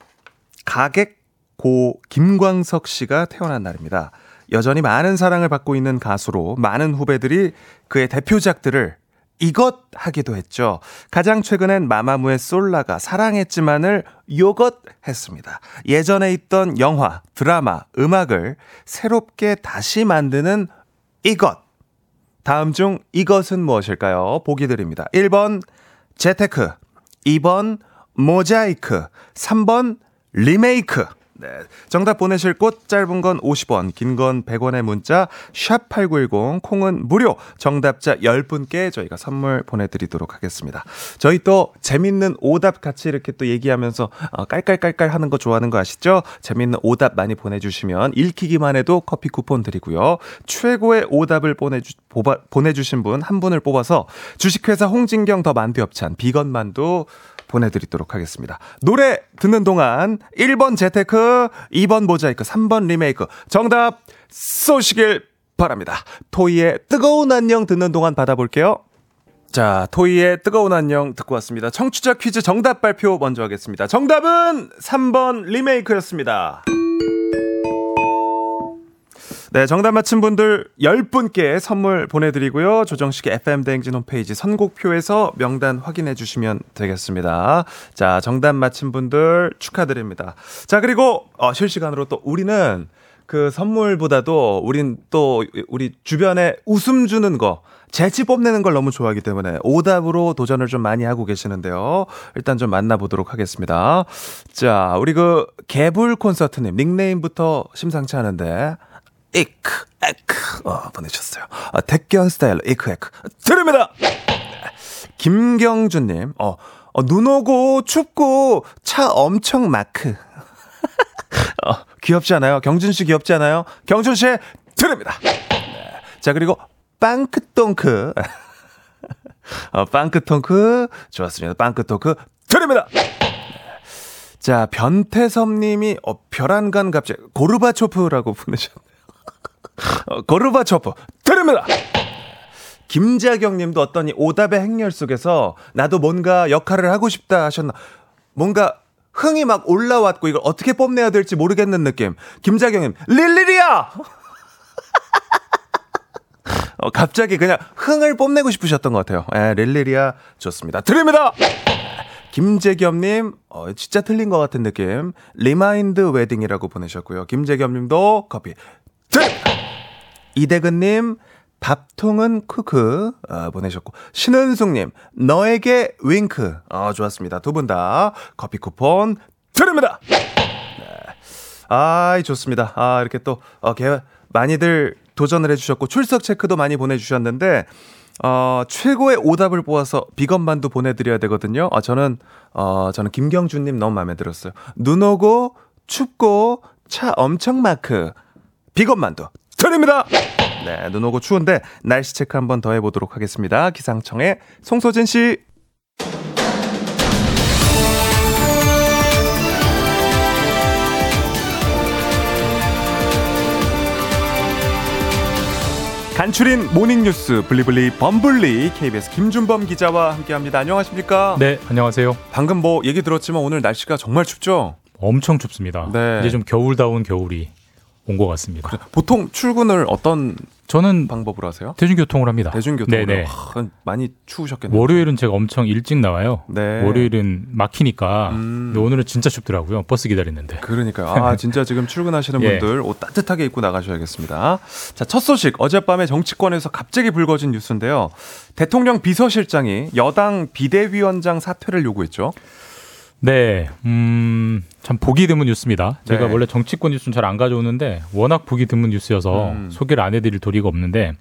가객 고 김광석 씨가 태어난 날입니다. 여전히 많은 사랑을 받고 있는 가수로 많은 후배들이 그의 대표작들을 이것 하기도 했죠. 가장 최근엔 마마무의 솔라가 사랑했지만을 요것 했습니다. 예전에 있던 영화, 드라마, 음악을 새롭게 다시 만드는 이것. 다음 중 이것은 무엇일까요? 보기 드립니다. 1번 재테크, 2번 모자이크, 3번 리메이크. 네. 정답 보내실 곳 짧은 건 50원, 긴 건 100원의 문자 샵 8910 콩은 무료. 정답자 10분께 저희가 선물 보내 드리도록 하겠습니다. 저희 또 재밌는 오답 같이 이렇게 또 얘기하면서 어, 깔깔깔깔 하는 거 좋아하는 거 아시죠? 재밌는 오답 많이 보내 주시면 읽히기만 해도 커피 쿠폰 드리고요. 최고의 오답을 보내 주 보내 주신 분 한 분을 뽑아서 주식회사 홍진경 더 만두 엽찬 비건 만두 보내드리도록 하겠습니다. 노래 듣는 동안 1번 재테크, 2번 모자이크, 3번 리메이크 정답 쏘시길 바랍니다. 토이의 뜨거운 안녕 듣는 동안 받아볼게요. 자, 토이의 뜨거운 안녕 듣고 왔습니다. 청취자 퀴즈 정답 발표 먼저 하겠습니다. 정답은 3번 리메이크였습니다. 네, 정답 맞힌 분들 10분께 선물 보내드리고요. 조정식의 FM대행진 홈페이지 선곡표에서 명단 확인해 주시면 되겠습니다. 자, 정답 맞힌 분들 축하드립니다. 자, 그리고 어, 실시간으로 또 우리는 그 선물보다도 우린 또 우리 주변에 웃음 주는 거 재치 뽐내는 걸 너무 좋아하기 때문에 오답으로 도전을 좀 많이 하고 계시는데요. 일단 좀 만나보도록 하겠습니다. 자, 우리 그 개불 콘서트님 닉네임부터 심상치 않은데 이크 에크 어, 보내주셨어요. 아, 택견 스타일로 이크 에크 드립니다. 김경준님 어, 어, 눈 오고 춥고 차 엄청 마크. 어, 귀엽지 않아요? 경준 씨 귀엽지 않아요? 경준 씨 드립니다. 네. 자 그리고 빵크똥크 어, 빵크통크 좋았습니다. 빵크통크 드립니다. 자 변태섭님이 어, 별안간 갑자기 고르바초프라고 보내셨네요. 어, 고르바초프 드립니다. 김자경 님도 어떠니 오답의 행렬 속에서 나도 뭔가 역할을 하고 싶다 하셨나. 뭔가 흥이 막 올라왔고 이걸 어떻게 뽐내야 될지 모르겠는 느낌. 김자경님, 릴리리야! 어, 갑자기 그냥 흥을 뽐내고 싶으셨던 것 같아요. 예, 릴리리아 좋습니다. 드립니다! 김재겸님, 어, 진짜 틀린 것 같은 느낌. remind wedding이라고 보내셨고요. 김재겸님도 커피 드립니다! 이대근님, 밥통은 크크 어, 보내셨고 신은숙님 너에게 윙크. 어, 좋았습니다. 두 분 다 커피 쿠폰 드립니다. 네. 아이 좋습니다. 아 이렇게 또 어, 개, 많이들 도전을 해주셨고 출석 체크도 많이 보내주셨는데 어, 최고의 오답을 뽑아서 비건 만두 보내드려야 되거든요. 아 저는 어, 저는 김경준님 너무 마음에 들었어요. 눈 오고 춥고 차 엄청 마크. 비건 만두 드립니다. 네, 눈 오고 추운데 날씨 체크 한번 더 해보도록 하겠습니다. 기상청의 송소진 씨. 간추린 morning 뉴스 블리블리 범블리 KBS 김준범 기자와 함께합니다. 안녕하십니까? 네, 안녕하세요. 방금 뭐 얘기 들었지만 오늘 날씨가 정말 춥죠? 엄청 춥습니다. 네. 이제 좀 겨울다운 겨울이 온 것 같습니다. 보통 출근을 어떤 저는 방법으로 하세요? 대중교통을 합니다. 하, 많이 추우셨겠네요. 월요일은 제가 엄청 일찍 나와요. 네. 월요일은 막히니까. 음. 근데 오늘은 진짜 춥더라고요. 버스 기다리는데. 그러니까요. 아, 진짜 지금 출근하시는 예. 분들 옷 따뜻하게 입고 나가셔야겠습니다. 자, 첫 소식. 어젯밤에 정치권에서 갑자기 불거진 뉴스인데요. 대통령 비서실장이 여당 비대위원장 사퇴를 요구했죠. 네, 음, 참 보기 드문 뉴스입니다. 제가 네. 원래 정치권 뉴스는 잘 안 가져오는데 워낙 보기 드문 뉴스여서 음. 소개를 안 해드릴 도리가 없는데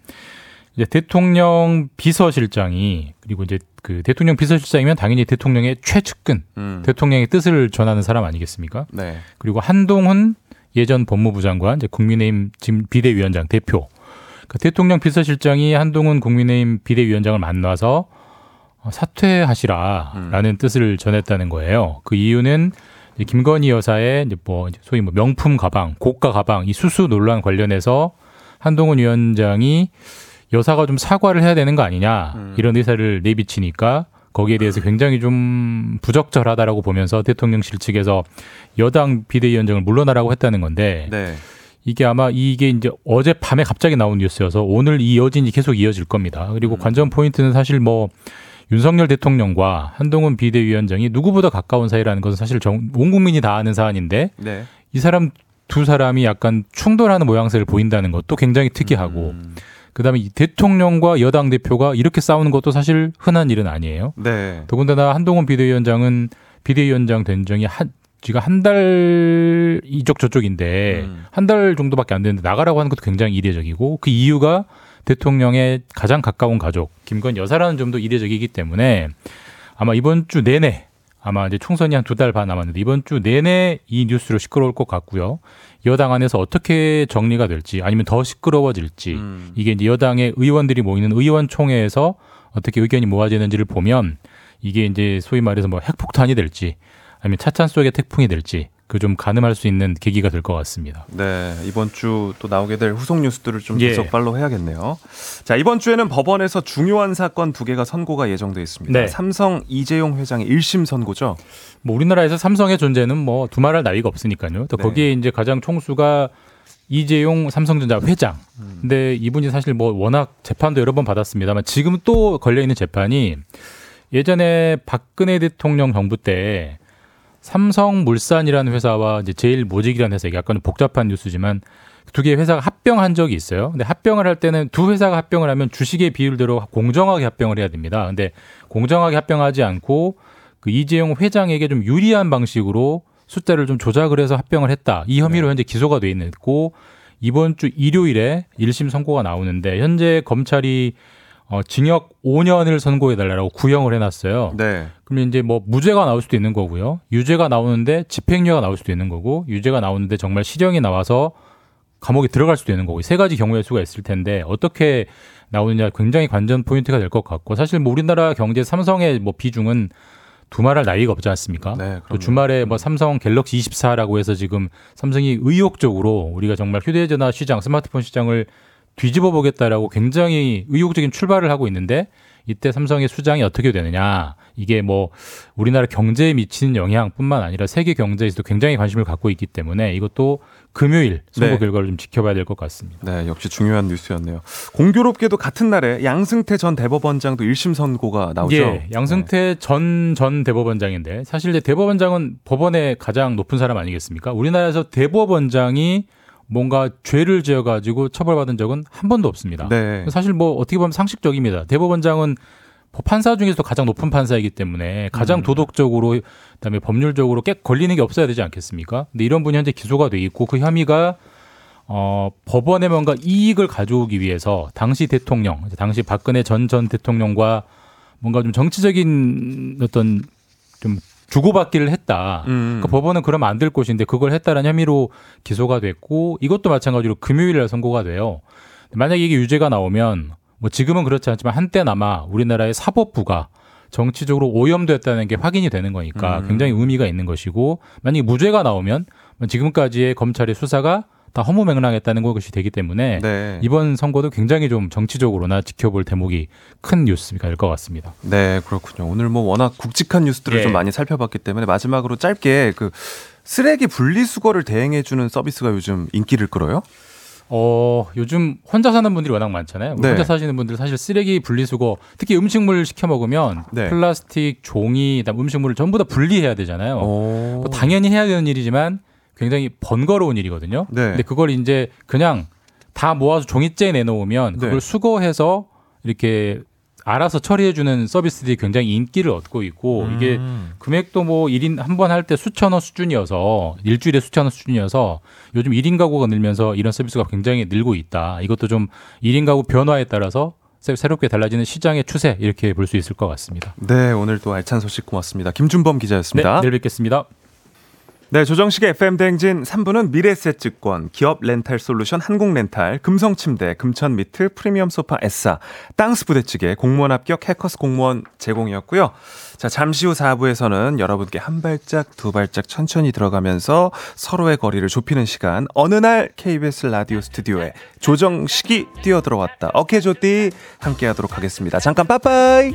이제 대통령 비서실장이 그리고 이제 그 대통령 비서실장이면 당연히 대통령의 최측근, 음. 대통령의 뜻을 전하는 사람 아니겠습니까? 네. 그리고 한동훈 예전 법무부 장관, 이제 국민의힘 지금 비대위원장 대표. 그 대통령 비서실장이 한동훈 국민의힘 비대위원장을 만나서 어, 사퇴하시라라는 뜻을 전했다는 거예요. 그 이유는 김건희 여사의 뭐 소위 뭐 명품 가방, 고가 가방 이 수수 논란 관련해서 한동훈 위원장이 여사가 좀 사과를 해야 되는 거 아니냐 이런 의사를 내비치니까 거기에 대해서 굉장히 좀 부적절하다라고 보면서 대통령실 측에서 여당 비대위원장을 물러나라고 했다는 건데 네. 이게 아마 이게 이제 어제 밤에 갑자기 나온 뉴스여서 오늘 이 여진이 계속 이어질 겁니다. 그리고 관전 포인트는 사실 뭐 윤석열 대통령과 한동훈 비대위원장이 누구보다 가까운 사이라는 것은 사실 정, 온 국민이 다 아는 사안인데 네. 이 사람 두 사람이 약간 충돌하는 모양새를 보인다는 것도 굉장히 특이하고 음. 그다음에 이 대통령과 여당 대표가 이렇게 싸우는 것도 사실 흔한 일은 아니에요. 네. 더군다나 한동훈 비대위원장은 비대위원장 된 적이 한 지가 한 달 이쪽 저쪽인데 음. 한달 정도밖에 안 되는데 나가라고 하는 것도 굉장히 이례적이고 그 이유가 대통령의 가장 가까운 가족 김건희 여사라는 점도 이례적이기 때문에 아마 이번 주 내내 아마 이제 총선이 한 두 달 반 남았는데 이번 주 내내 이 뉴스로 시끄러울 것 같고요. 여당 안에서 어떻게 정리가 될지 아니면 더 시끄러워질지 음. 이게 이제 여당의 의원들이 모이는 의원총회에서 어떻게 의견이 모아지는지를 보면 이게 이제 소위 말해서 뭐 핵폭탄이 될지 아니면 차찬 속의 태풍이 될지 그 좀 가늠할 수 있는 계기가 될 것 같습니다. 네, 이번 주 또 나오게 될 후속 뉴스들을 좀 예. 계속 팔로우 해야겠네요. 자, 이번 주에는 법원에서 중요한 사건 두 개가 선고가 예정돼 있습니다. 네. 삼성 이재용 회장의 1심 선고죠. 뭐 우리나라에서 삼성의 존재는 뭐 두말할 나위가 없으니까요. 또 네. 거기에 이제 가장 총수가 이재용 삼성전자 회장. 근데 이분이 사실 뭐 워낙 재판도 여러 번 받았습니다만 지금 또 걸려 있는 재판이 예전에 박근혜 대통령 정부 때 삼성물산이라는 회사와 이제 제일모직이라는 회사 이게 약간 좀 복잡한 뉴스지만 두 개의 회사가 합병한 적이 있어요. 근데 합병을 할 때는 두 회사가 합병을 하면 주식의 비율대로 공정하게 합병을 해야 됩니다. 근데 공정하게 합병하지 않고 그 이재용 회장에게 좀 유리한 방식으로 숫자를 좀 조작을 해서 합병을 했다. 이 혐의로 현재 기소가 돼 있고 이번 주 일요일에 1심 선고가 나오는데 현재 검찰이 어, 징역 5년을 선고해 달라고 구형을 해놨어요. 네. 그러면 이제 뭐 무죄가 나올 수도 있는 거고요. 유죄가 나오는데 집행유예가 나올 수도 있는 거고 유죄가 나오는데 정말 실형이 나와서 감옥에 들어갈 수도 있는 거고 세 가지 경우의 수가 있을 텐데 어떻게 나오느냐 굉장히 관전 포인트가 될 것 같고 사실 뭐 우리나라 경제 삼성의 뭐 비중은 두말할 나위가 없지 않습니까? 네, 또 그럼요. 주말에 뭐 삼성 갤럭시 24라고 해서 지금 삼성이 의욕적으로 우리가 정말 휴대전화 시장, 스마트폰 시장을 뒤집어 보겠다라고 굉장히 의욕적인 출발을 하고 있는데 이때 삼성의 수장이 어떻게 되느냐 이게 뭐 우리나라 경제에 미치는 영향뿐만 아니라 세계 경제에서도 굉장히 관심을 갖고 있기 때문에 이것도 금요일 선거 네. 결과를 좀 지켜봐야 될 것 같습니다. 네, 역시 중요한 뉴스였네요. 공교롭게도 같은 날에 양승태 전 대법원장도 1심 선고가 나오죠. 네. 예, 양승태 전전 대법원장인데 사실 이제 대법원장은 법원의 가장 높은 사람 아니겠습니까? 우리나라에서 대법원장이 뭔가 죄를 지어가지고 처벌받은 적은 한 번도 없습니다. 네. 사실 뭐 어떻게 보면 상식적입니다. 대법원장은 판사 중에서도 가장 높은 판사이기 때문에 가장 도덕적으로 그다음에 법률적으로 깨 걸리는 게 없어야 되지 않겠습니까? 근데 이런 분이 현재 기소가 돼 있고 그 혐의가 어, 법원에 뭔가 이익을 가져오기 위해서 당시 대통령, 당시 박근혜 전 전 대통령과 뭔가 좀 정치적인 어떤 좀 주고받기를 했다. 음. 그러니까 법원은 그러면 안될 곳인데 그걸 했다는 혐의로 기소가 됐고 이것도 마찬가지로 금요일에 선고가 돼요. 만약에 이게 유죄가 나오면 뭐 지금은 그렇지 않지만 한때나마 우리나라의 사법부가 정치적으로 오염됐다는 게 확인이 되는 거니까 음. 굉장히 의미가 있는 것이고 만약에 무죄가 나오면 지금까지의 검찰의 수사가 다 허무맹랑했다는 것이 되기 때문에 네. 이번 선거도 굉장히 좀 정치적으로나 지켜볼 대목이 큰 뉴스가 될 것 같습니다. 네, 그렇군요. 오늘 뭐 워낙 굵직한 뉴스들을 예. 좀 많이 살펴봤기 때문에 마지막으로 짧게 그 쓰레기 분리수거를 대행해주는 서비스가 요즘 인기를 끌어요? 어, 요즘 혼자 사는 분들이 워낙 많잖아요. 네. 혼자 사시는 분들 사실 쓰레기 분리수거, 특히 음식물 시켜 먹으면 네. 플라스틱, 종이, 음식물을 전부 다 분리해야 되잖아요. 오. 뭐 당연히 해야 되는 일이지만 굉장히 번거로운 일이거든요. 네. 근데 그걸 이제 그냥 다 모아서 종이째에 내놓으면 그걸 네. 수거해서 이렇게 알아서 처리해주는 서비스들이 굉장히 인기를 얻고 있고 이게 음. 금액도 뭐 1인 한 번 할 때 수천 원 수준이어서 일주일에 수천 원 수준이어서 요즘 1인 가구가 늘면서 이런 서비스가 굉장히 늘고 있다. 이것도 좀 1인 가구 변화에 따라서 새- 새롭게 달라지는 시장의 추세 이렇게 볼 수 있을 것 같습니다. 네, 오늘 또 알찬 소식 고맙습니다. 김준범 네, 기자였습니다. 내일 뵙겠습니다. 네, 조정식의 FM 대행진 3부는 미래셋증권, 기업 렌탈 솔루션 한국렌탈, 금성침대, 금천미트, 프리미엄 소파 에싸, 땅스 부대찌개, 공무원 합격 해커스 공무원 제공이었고요. 자, 잠시 후 4부에서는 여러분께 한 발짝, 두 발짝 천천히 들어가면서 서로의 거리를 좁히는 시간, 어느 날 KBS 라디오 스튜디오에 조정식이 뛰어들어왔다. 어케조띠 함께 하도록 하겠습니다. 잠깐 빠빠이!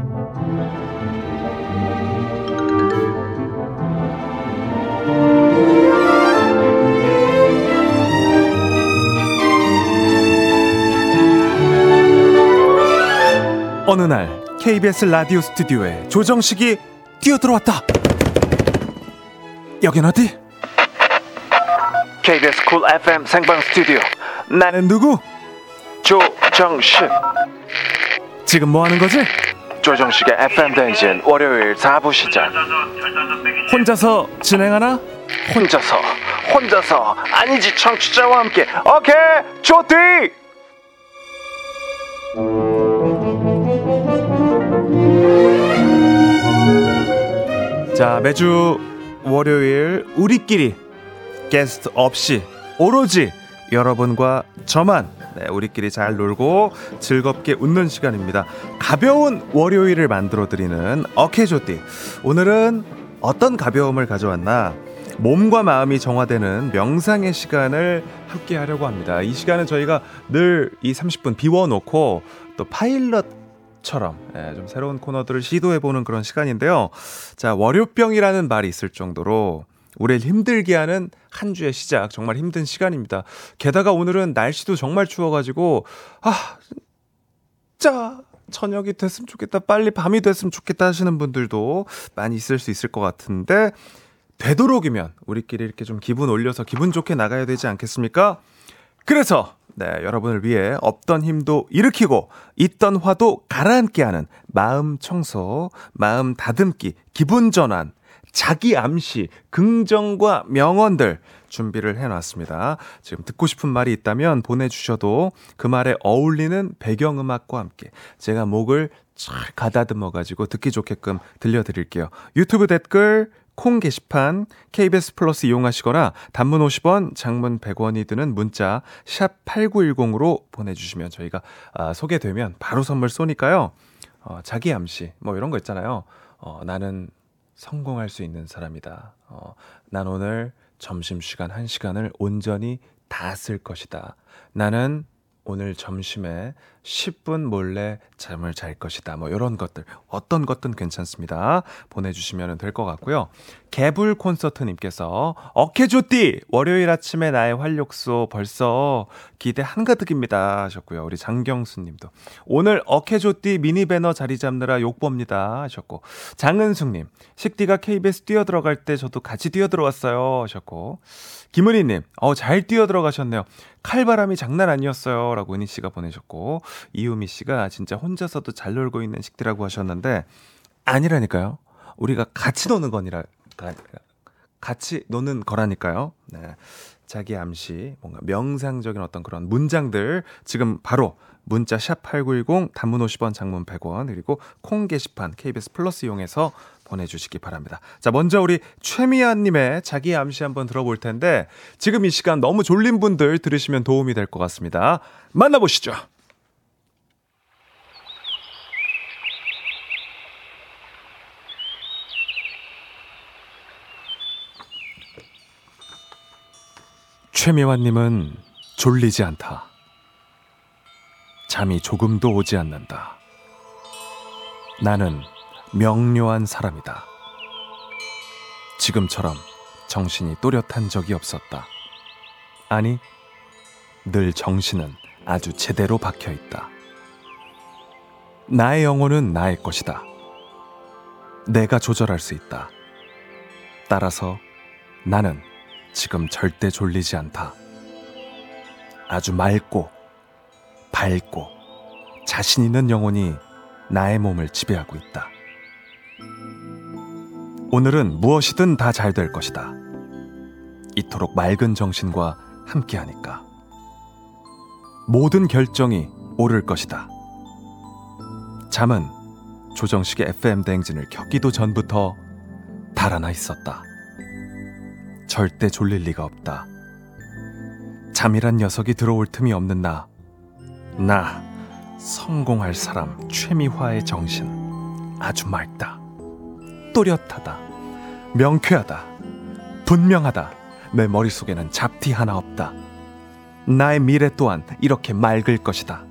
어느 날 KBS 라디오 스튜디오에 조정식이 뛰어들어왔다. 여긴 어디? KBS 쿨 FM 생방 스튜디오. 나는 누구? 조정식. 지금 뭐 하는 거지? 조정식의 FM 대행진 월요일 4부 시작. 혼자서 진행하나? 혼자서. 혼자서. 아니지 청취자와 함께. 오케이. 조띠. 자 매주 월요일 우리끼리 게스트 없이 오로지 여러분과 저만 네, 우리끼리 잘 놀고 즐겁게 웃는 시간입니다. 가벼운 월요일을 만들어 드리는 어케조띠. 오늘은 어떤 가벼움을 가져왔나? 몸과 마음이 정화되는 명상의 시간을 함께 하려고 합니다. 이 시간은 저희가 늘 이 30분 비워놓고 또 파일럿 처럼 예, 좀 새로운 코너들을 시도해보는 그런 시간인데요. 자, 월요병이라는 말이 있을 정도로 우리를 힘들게 하는 한 주의 시작 정말 힘든 시간입니다. 게다가 오늘은 날씨도 정말 추워가지고 아 진짜 저녁이 됐으면 좋겠다 빨리 밤이 됐으면 좋겠다 하시는 분들도 많이 있을 수 있을 것 같은데 되도록이면 우리끼리 이렇게 좀 기분 올려서 기분 좋게 나가야 되지 않겠습니까? 그래서 네, 여러분을 위해 없던 힘도 일으키고 있던 화도 가라앉게 하는 마음 청소, 마음 다듬기, 기분 전환, 자기 암시, 긍정과 명언들 준비를 해놨습니다. 지금 듣고 싶은 말이 있다면 보내주셔도 그 말에 어울리는 배경음악과 함께 제가 목을 잘 가다듬어가지고 듣기 좋게끔 들려드릴게요. 유튜브 댓글, 콩 게시판, KBS 플러스 이용하시거나 단문 50원, 장문 100원이 드는 문자 샵 8910으로 보내주시면 저희가 아, 소개되면 바로 선물 쏘니까요. 어, 자기 암시 뭐 이런 거 있잖아요. 어, 나는 성공할 수 있는 사람이다. 어, 난 오늘 점심시간 한시간을 온전히 다 쓸 것이다. 나는 오늘 점심에 10분 몰래 잠을 잘 것이다. 뭐 이런 것들 어떤 것든 괜찮습니다. 보내주시면 될 것 같고요. 개불 콘서트님께서 어케조띠 월요일 아침에 나의 활력소 벌써 기대 한가득입니다 하셨고요. 우리 장경수님도 오늘 어케조띠 미니 배너 자리 잡느라 욕봅니다 하셨고 장은숙님 식디가 KBS 뛰어 들어갈 때 저도 같이 뛰어 들어왔어요 하셨고 김은희님, 어, 잘 뛰어 들어가셨네요. 칼바람이 장난 아니었어요. 라고 은희 씨가 보내셨고, 이유미 씨가 진짜 혼자서도 잘 놀고 있는 식디라고 하셨는데, 아니라니까요. 우리가 같이 노는 거니라, 가- 같이 노는 거라니까요. 네. 자기 암시, 뭔가 명상적인 어떤 그런 문장들, 지금 바로 문자 샵 8910 단문 50원 장문 100원 그리고 콩 게시판 KBS 플러스 이용해서 보내주시기 바랍니다. 자 먼저 우리 최미아님의 자기 암시 한번 들어볼 텐데 지금 이 시간 너무 졸린 분들 들으시면 도움이 될 것 같습니다. 만나보시죠. 최미화님은 졸리지 않다. 잠이 조금도 오지 않는다. 나는 명료한 사람이다. 지금처럼 정신이 또렷한 적이 없었다. 아니, 늘 정신은 아주 제대로 박혀 있다. 나의 영혼은 나의 것이다. 내가 조절할 수 있다. 따라서 나는 지금 절대 졸리지 않다. 아주 맑고 밝고 자신 있는 영혼이 나의 몸을 지배하고 있다. 오늘은 무엇이든 다 잘 될 것이다. 이토록 맑은 정신과 함께하니까. 모든 결정이 옳을 것이다. 잠은 조정식의 FM 대행진을 겪기도 전부터 달아나 있었다. 절대 졸릴 리가 없다. 잠이란 녀석이 들어올 틈이 없는 나. 나 성공할 사람 최미화의 정신 아주 맑다. 또렷하다. 명쾌하다. 분명하다. 내 머릿속에는 잡티 하나 없다. 나의 미래 또한 이렇게 맑을 것이다.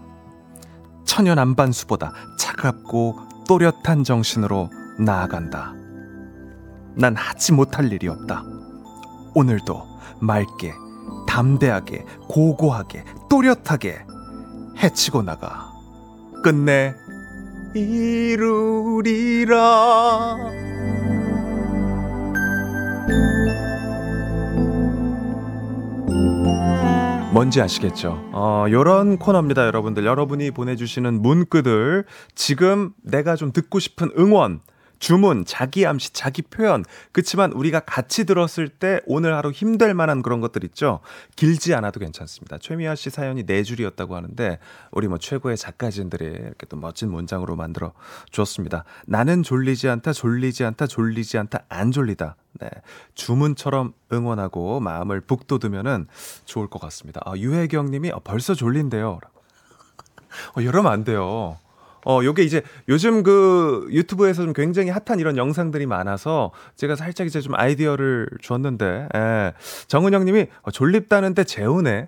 천연 안반수보다 차갑고 또렷한 정신으로 나아간다. 난 하지 못할 일이 없다. 오늘도 맑게, 담대하게, 고고하게, 또렷하게 해치고 나가. 끝내 이루리라. 뭔지 아시겠죠? 어, 요런 코너입니다, 여러분들. 여러분이 보내주시는 문구들, 지금 내가 좀 듣고 싶은 응원, 주문, 자기 암시, 자기 표현. 그치만 우리가 같이 들었을 때 오늘 하루 힘들 만한 그런 것들 있죠? 길지 않아도 괜찮습니다. 최미아 씨 사연이 네 줄이었다고 하는데, 우리 뭐 최고의 작가진들이 이렇게 또 멋진 문장으로 만들어 주었습니다. 나는 졸리지 않다, 졸리지 않다, 졸리지 않다, 안 졸리다. 네. 주문처럼 응원하고 마음을 북돋으면은 좋을 것 같습니다. 아, 유혜경 님이 어, 벌써 졸린데요. 어, 이러면 안 돼요. 어, 요게 이제 요즘 그 유튜브에서 좀 굉장히 핫한 이런 영상들이 많아서 제가 살짝 이제 좀 아이디어를 줬는데, 예. 정은영 님이 어, 졸립다는데 재우네.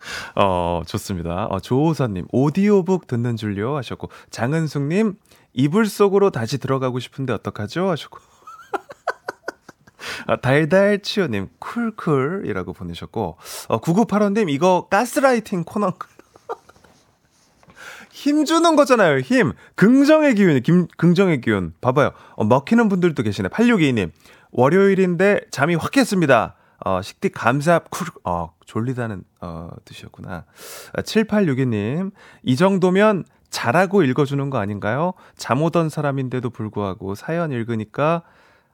어, 좋습니다. 어, 조호사님, 오디오북 듣는 줄요 하셨고, 장은숙님, 이불 속으로 다시 들어가고 싶은데 어떡하죠? 하셨고. 아, 달달치요님, 쿨쿨이라고 보내셨고, 어, 9985님, 이거 가스라이팅 코너. 힘 주는 거잖아요, 힘. 긍정의 기운, 김, 긍정의 기운. 봐봐요. 어, 먹히는 분들도 계시네. 8622님, 월요일인데 잠이 확 깼습니다. 어, 식디 감사, 쿨, 어, 졸리다는, 어, 뜻이었구나. 아, 7862님, 이 정도면 잘하고 읽어주는 거 아닌가요? 잠 오던 사람인데도 불구하고 사연 읽으니까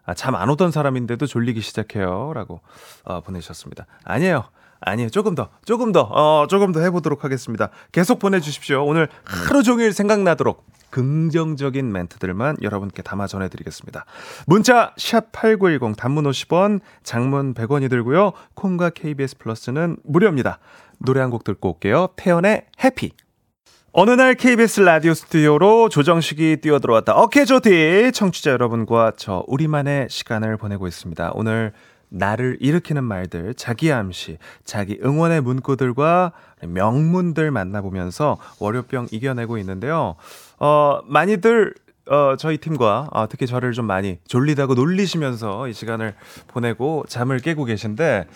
아, 잠 안 오던 사람인데도 졸리기 시작해요. 라고 어, 보내주셨습니다. 아니에요. 아니에요. 조금 더, 조금 더, 어, 조금 더 해보도록 하겠습니다. 계속 보내주십시오. 오늘 하루 종일 생각나도록 긍정적인 멘트들만 여러분께 담아 전해드리겠습니다. 문자, 샵8910, 단문 50원, 장문 100원이 들고요. 콩과 KBS 플러스는 무료입니다. 노래 한 곡 듣고 올게요. 태연의 해피. 어느 날 KBS 라디오 스튜디오로 조정식이 뛰어들어왔다. 어케조티 청취자 여러분과 저 우리만의 시간을 보내고 있습니다. 오늘 나를 일으키는 말들, 자기 암시, 자기 응원의 문구들과 명문들 만나보면서 월요병 이겨내고 있는데요. 어, 많이들 어, 저희 팀과 어, 특히 저를 좀 많이 졸리다고 놀리시면서 이 시간을 보내고 잠을 깨고 계신데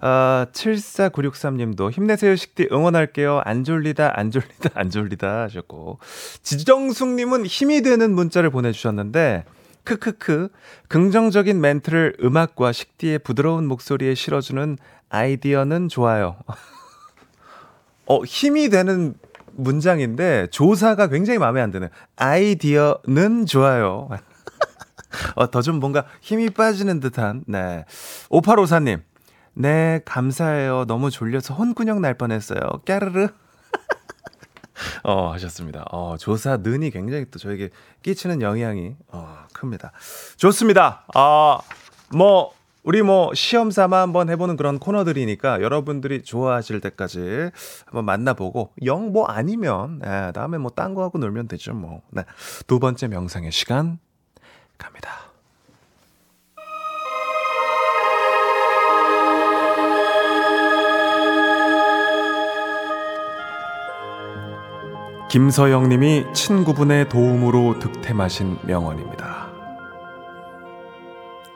아, 7496님도 힘내세요 식디 응원할게요. 안 졸리다 안 졸리다 안 졸리다 하셨고 지정숙님은 힘이 되는 문자를 보내주셨는데 크크크 긍정적인 멘트를 음악과 식디의 부드러운 목소리에 실어주는 아이디어는 좋아요. 어 힘이 되는 문장인데 조사가 굉장히 마음에 안 드는 아이디어는 좋아요. 어, 더 좀 뭔가 힘이 빠지는 듯한, 네. 5854님, 네, 감사해요. 너무 졸려서 혼꾸녕 날 뻔했어요. 까르르. 어, 하셨습니다. 어, 조사 는이 굉장히 또 저에게 끼치는 영향이, 어, 큽니다. 좋습니다. 아, 뭐, 우리 뭐, 시험 삼아 한번 해보는 그런 코너들이니까 여러분들이 좋아하실 때까지 한번 만나보고, 영 뭐 아니면, 예, 다음에 뭐 딴 거 하고 놀면 되죠, 뭐. 네. 두 번째 명상의 시간 갑니다. 김서영 님이 친구분의 도움으로 득템하신 명언입니다.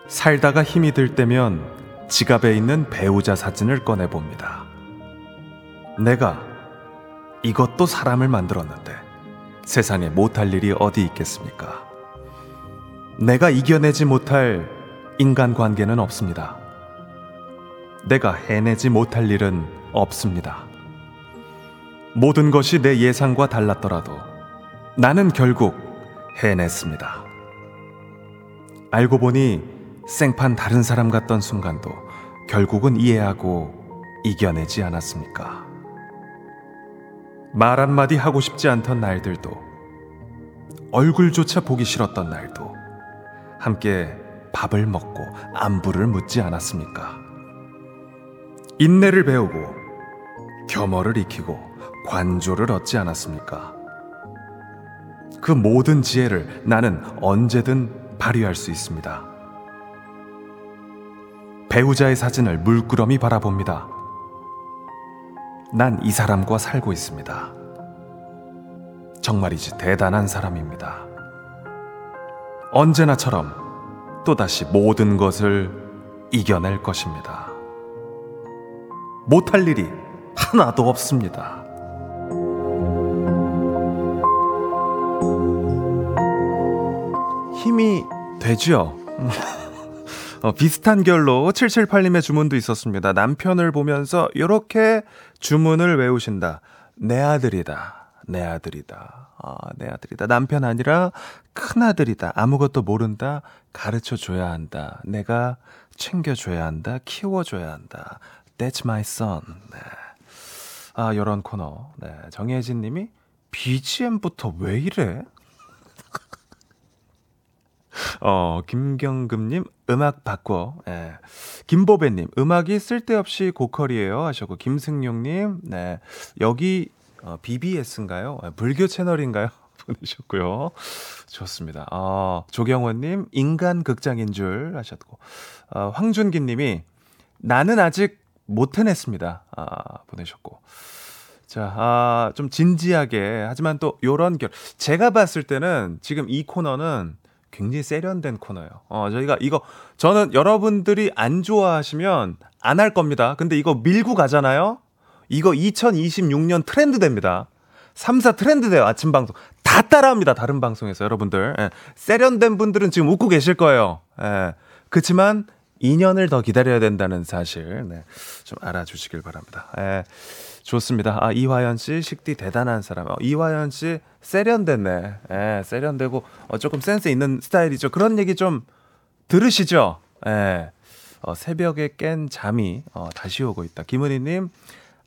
살다가 힘이 들 때면 지갑에 있는 배우자 사진을 꺼내봅니다. 내가 이것도 사람을 만들었는데 세상에 못할 일이 어디 있겠습니까? 내가 이겨내지 못할 인간 관계는 없습니다. 내가 해내지 못할 일은 없습니다. 모든 것이 내 예상과 달랐더라도 나는 결국 해냈습니다. 알고 보니 생판 다른 사람 같던 순간도 결국은 이해하고 이겨내지 않았습니까? 말 한마디 하고 싶지 않던 날들도 얼굴조차 보기 싫었던 날도 함께 밥을 먹고 안부를 묻지 않았습니까? 인내를 배우고 겸허를 익히고 관조를 얻지 않았습니까? 그 모든 지혜를 나는 언제든 발휘할 수 있습니다. 배우자의 사진을 물끄러미 바라봅니다. 난 이 사람과 살고 있습니다. 정말이지 대단한 사람입니다. 언제나처럼 또다시 모든 것을 이겨낼 것입니다. 못할 일이 하나도 없습니다. 힘이 되죠. 어, 비슷한 결로 778님의 주문도 있었습니다. 남편을 보면서 이렇게 주문을 외우신다. 내 아들이다. 내 아들이다. 아, 내 아들이다. 남편 아니라 큰 아들이다. 아무것도 모른다. 가르쳐 줘야 한다. 내가 챙겨줘야 한다. 키워줘야 한다. That's my son. 네. 아, 요런 코너. 네. 정혜진 님이 BGM부터 왜 이래? 어, 김경금님, 음악 바꿔. 예. 김보배님, 음악이 쓸데없이 고퀄이에요. 하셨고, 김승용님, 네. 여기, 어, BBS인가요? 아, 불교 채널인가요? 보내셨고요. 좋습니다. 어, 조경원님, 인간 극장인 줄 하셨고, 어, 황준기님이, 나는 아직 못 해냈습니다. 아, 보내셨고. 자, 아, 좀 진지하게, 하지만 또 요런 결, 제가 봤을 때는 지금 이 코너는 굉장히 세련된 코너예요. 어, 저희가 이거 저는 여러분들이 안 좋아하시면 안 할 겁니다. 근데 이거 밀고 가잖아요. 이거 2026년 트렌드 됩니다. 3, 4 트렌드 돼요. 아침 방송. 다 따라합니다. 다른 방송에서 여러분들. 예. 세련된 분들은 지금 웃고 계실 거예요. 예. 그렇지만 2년을 더 기다려야 된다는 사실 네, 좀 알아주시길 바랍니다. 예, 좋습니다. 아 이화연 씨 식디 대단한 사람. 어, 이화연 씨 세련됐네. 예, 세련되고 어, 조금 센스 있는 스타일이죠. 그런 얘기 좀 들으시죠? 예. 어, 새벽에 깬 잠이 어, 다시 오고 있다. 김은희님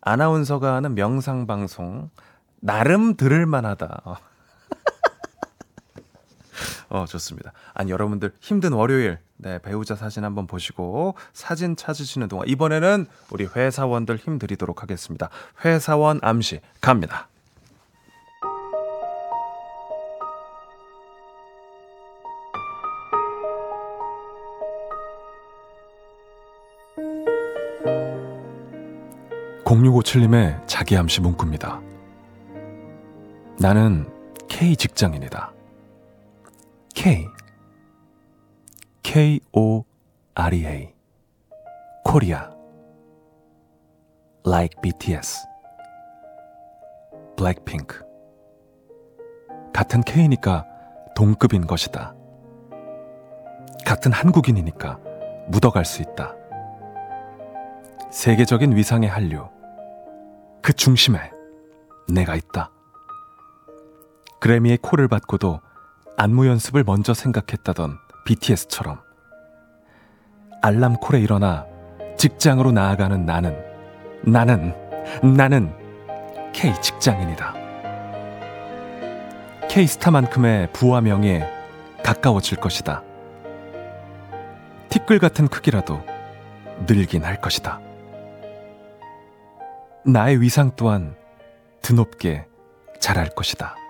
아나운서가 하는 명상 방송 나름 들을 만하다. 어. 어, 좋습니다. 아니, 여러분들 힘든 월요일, 네, 배우자 사진 한번 보시고 사진 찾으시는 동안 이번에는 우리 회사원들 힘 드리도록 하겠습니다. 회사원 암시 갑니다. (0657님의) 자기 암시 문구입니다 나는 K 직장인이다 K K O R E A 코리아 like BTS 블랙핑크 같은 K니까 동급인 것이다. 같은 한국인이니까 묻어갈 수 있다. 세계적인 위상의 한류 그 중심에 내가 있다. 그래미의 콜을 받고도 안무 연습을 먼저 생각했다던 BTS처럼 알람 콜에 일어나 직장으로 나아가는 나는 나는 나는 K 직장인이다. K 스타만큼의 부와 명예에 가까워질 것이다. 티끌 같은 크기라도 늘긴 할 것이다. 나의 위상 또한 드높게 자랄 것이다.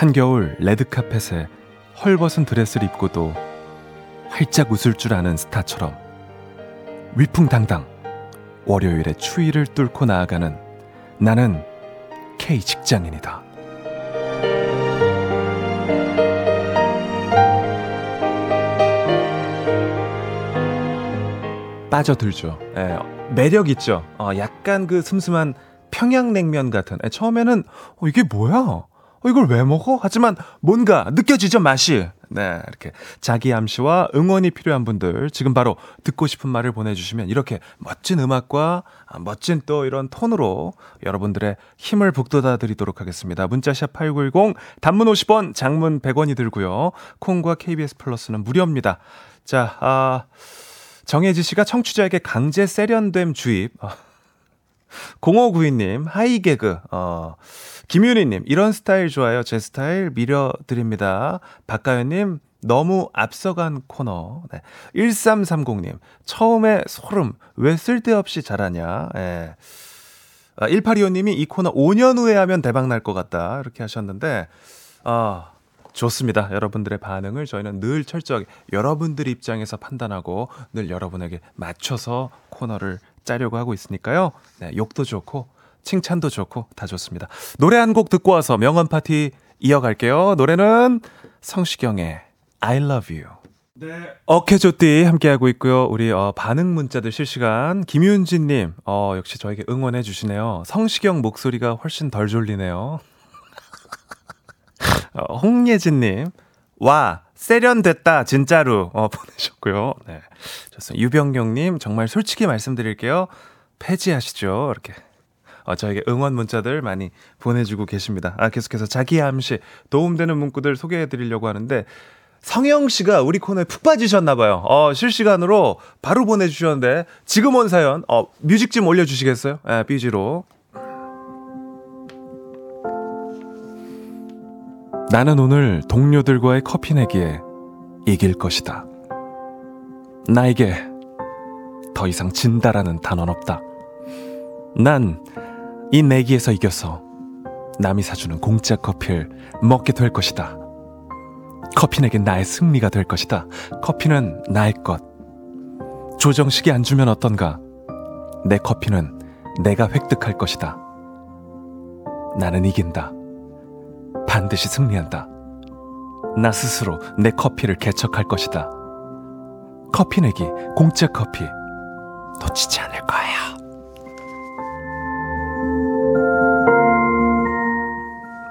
한겨울 레드카펫에 헐벗은 드레스를 입고도 활짝 웃을 줄 아는 스타처럼 위풍당당 월요일의 추위를 뚫고 나아가는 나는 K 직장인이다. 빠져들죠. 예, 매력 있죠. 어, 약간 그 슴슴한 평양냉면 같은. 예, 처음에는 어, 이게 뭐야? 어, 이걸 왜 먹어? 하지만 뭔가 느껴지죠 맛이. 네, 이렇게 자기 암시와 응원이 필요한 분들 지금 바로 듣고 싶은 말을 보내주시면 이렇게 멋진 음악과 아, 멋진 또 이런 톤으로 여러분들의 힘을 북돋아 드리도록 하겠습니다. 문자샵 8910 단문 50원, 장문 100원이 들고요. 콩과 KBS 플러스는 무료입니다. 자, 아, 정혜지 씨가 청취자에게 강제 세련됨 주입. 0592님, 하이 개그, 어, 김윤희님, 이런 스타일 좋아요. 제 스타일 밀어드립니다. 박가연님, 너무 앞서간 코너. 네. 1330님, 처음에 소름, 왜 쓸데없이 잘하냐. 예. 아, 1825님이 이 코너 5년 후에 하면 대박 날 것 같다. 이렇게 하셨는데, 아, 좋습니다. 여러분들의 반응을 저희는 늘 철저하게 여러분들 입장에서 판단하고 늘 여러분에게 맞춰서 코너를 짜려고 하고 있으니까요. 네, 욕도 좋고 칭찬도 좋고 다 좋습니다. 노래 한 곡 듣고 와서 명언 파티 이어갈게요. 노래는 성시경의 I love you. 네. 어케조띠 함께하고 있고요. 우리 어, 반응 문자들 실시간 김윤진님 어, 역시 저에게 응원해 주시네요. 성시경 목소리가 훨씬 덜 졸리네요. 어, 홍예진님, 와, 세련됐다, 진짜로. 어, 보내셨고요. 네. 좋습니다. 유병용님, 정말 솔직히 말씀드릴게요. 폐지하시죠. 이렇게. 어, 저에게 응원 문자들 많이 보내주고 계십니다. 아, 계속해서 자기 암시, 도움되는 문구들 소개해 드리려고 하는데, 성영 씨가 우리 코너에 푹 빠지셨나봐요. 어, 실시간으로 바로 보내주셨는데, 지금 온 사연, 어, music 좀 올려주시겠어요? 예, BG로. 나는 오늘 동료들과의 커피 내기에 이길 것이다. 나에게 더 이상 진다라는 단어는 없다. 난 이 내기에서 이겨서 남이 사주는 공짜 커피를 먹게 될 것이다. 커피 내기 나의 승리가 될 것이다. 커피는 나의 것. 조정식이 안 주면 어떤가? 내 커피는 내가 획득할 것이다. 나는 이긴다. 반드시 승리한다. 나 스스로 내 커피를 개척할 것이다. 커피 내기, 공짜 커피. 놓치지 않을 거야.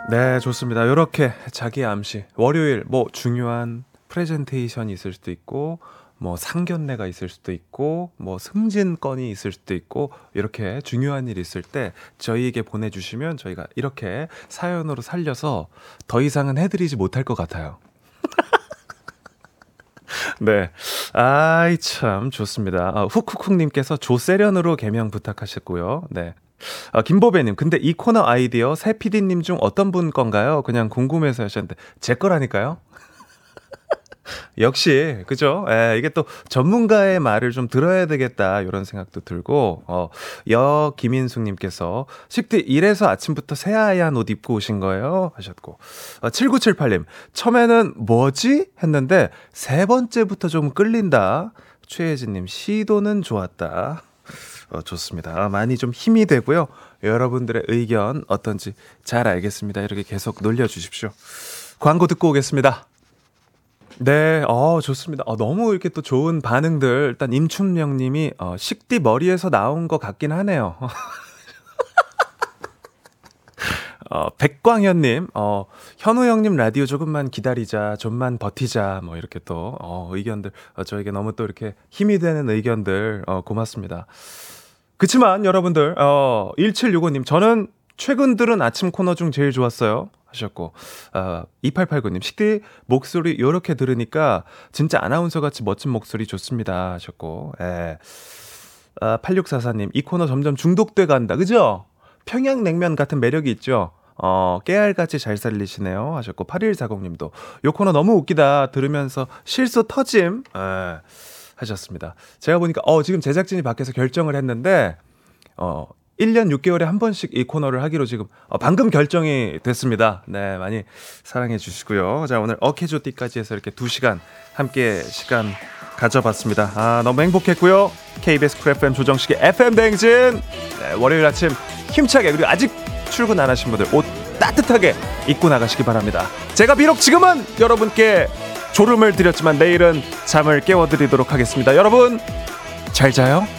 네, 좋습니다. 이렇게 자기 암시. 월요일, 뭐, 중요한 프레젠테이션이 있을 수도 있고, 뭐 상견례가 있을 수도 있고 뭐 승진건이 있을 수도 있고 이렇게 중요한 일이 있을 때 저희에게 보내주시면 저희가 이렇게 사연으로 살려서 더 이상은 해드리지 못할 것 같아요. 네. 아이, 참, 좋습니다. 아, 훅훅훅님께서 조세련으로 개명 부탁하셨고요. 네. 아, 김보배님, 근데 이 코너 아이디어 새 PD님 중 어떤 분 건가요? 그냥 궁금해서 하셨는데, 제 거라니까요? 역시, 그죠? 예, 이게 또 전문가의 말을 좀 들어야 되겠다, 이런 생각도 들고, 어, 여 김인숙님께서, 식디 이래서 아침부터 새하얀 옷 입고 오신 거예요? 하셨고, 어, 7978님, 처음에는 뭐지? 했는데, 세 번째부터 좀 끌린다. 최혜진님, 시도는 좋았다. 어, 좋습니다. 아, 많이 좀 힘이 되고요. 여러분들의 의견 어떤지 잘 알겠습니다. 이렇게 계속 놀려주십시오. 광고 듣고 오겠습니다. 네, 어, 좋습니다. 어, 너무 이렇게 또 좋은 반응들. 일단 임춘명 님이, 어, 식디 머리에서 나온 것 같긴 하네요. 어, 백광현 님, 어, 현우 형님 라디오 조금만 기다리자, 좀만 버티자, 뭐 이렇게 또, 어, 의견들, 어, 저에게 너무 또 이렇게 힘이 되는 의견들, 어, 고맙습니다. 그치만 여러분들, 어, 1765님, 저는 최근 들은 아침 코너 중 제일 좋았어요. 하셨고, 어, 2889님, 식디 목소리 요렇게 들으니까 진짜 아나운서 같이 멋진 목소리 좋습니다. 하셨고, 예. 아, 8644님, 이 코너 점점 중독돼 간다. 그죠? 평양냉면 같은 매력이 있죠? 어, 깨알같이 잘 살리시네요. 하셨고, 8140님도, 요 코너 너무 웃기다. 들으면서 실수 터짐. 예. 하셨습니다. 제가 보니까, 어, 지금 제작진이 밖에서 결정을 했는데, 어, 1년 6개월에 한 번씩 이 코너를 하기로 지금 어, 방금 결정이 됐습니다. 네, 많이 사랑해 주시고요. 자, 오늘 어케조띠까지 해서 이렇게 2시간 함께 시간 가져봤습니다. 아, 너무 행복했고요. KBS 쿨 FM 조정식의 FM 대행진. 네, 월요일 아침 힘차게 그리고 아직 출근 안 하신 분들 옷 따뜻하게 입고 나가시기 바랍니다. 제가 비록 지금은 여러분께 졸음을 드렸지만 내일은 잠을 깨워드리도록 하겠습니다. 여러분 잘 자요.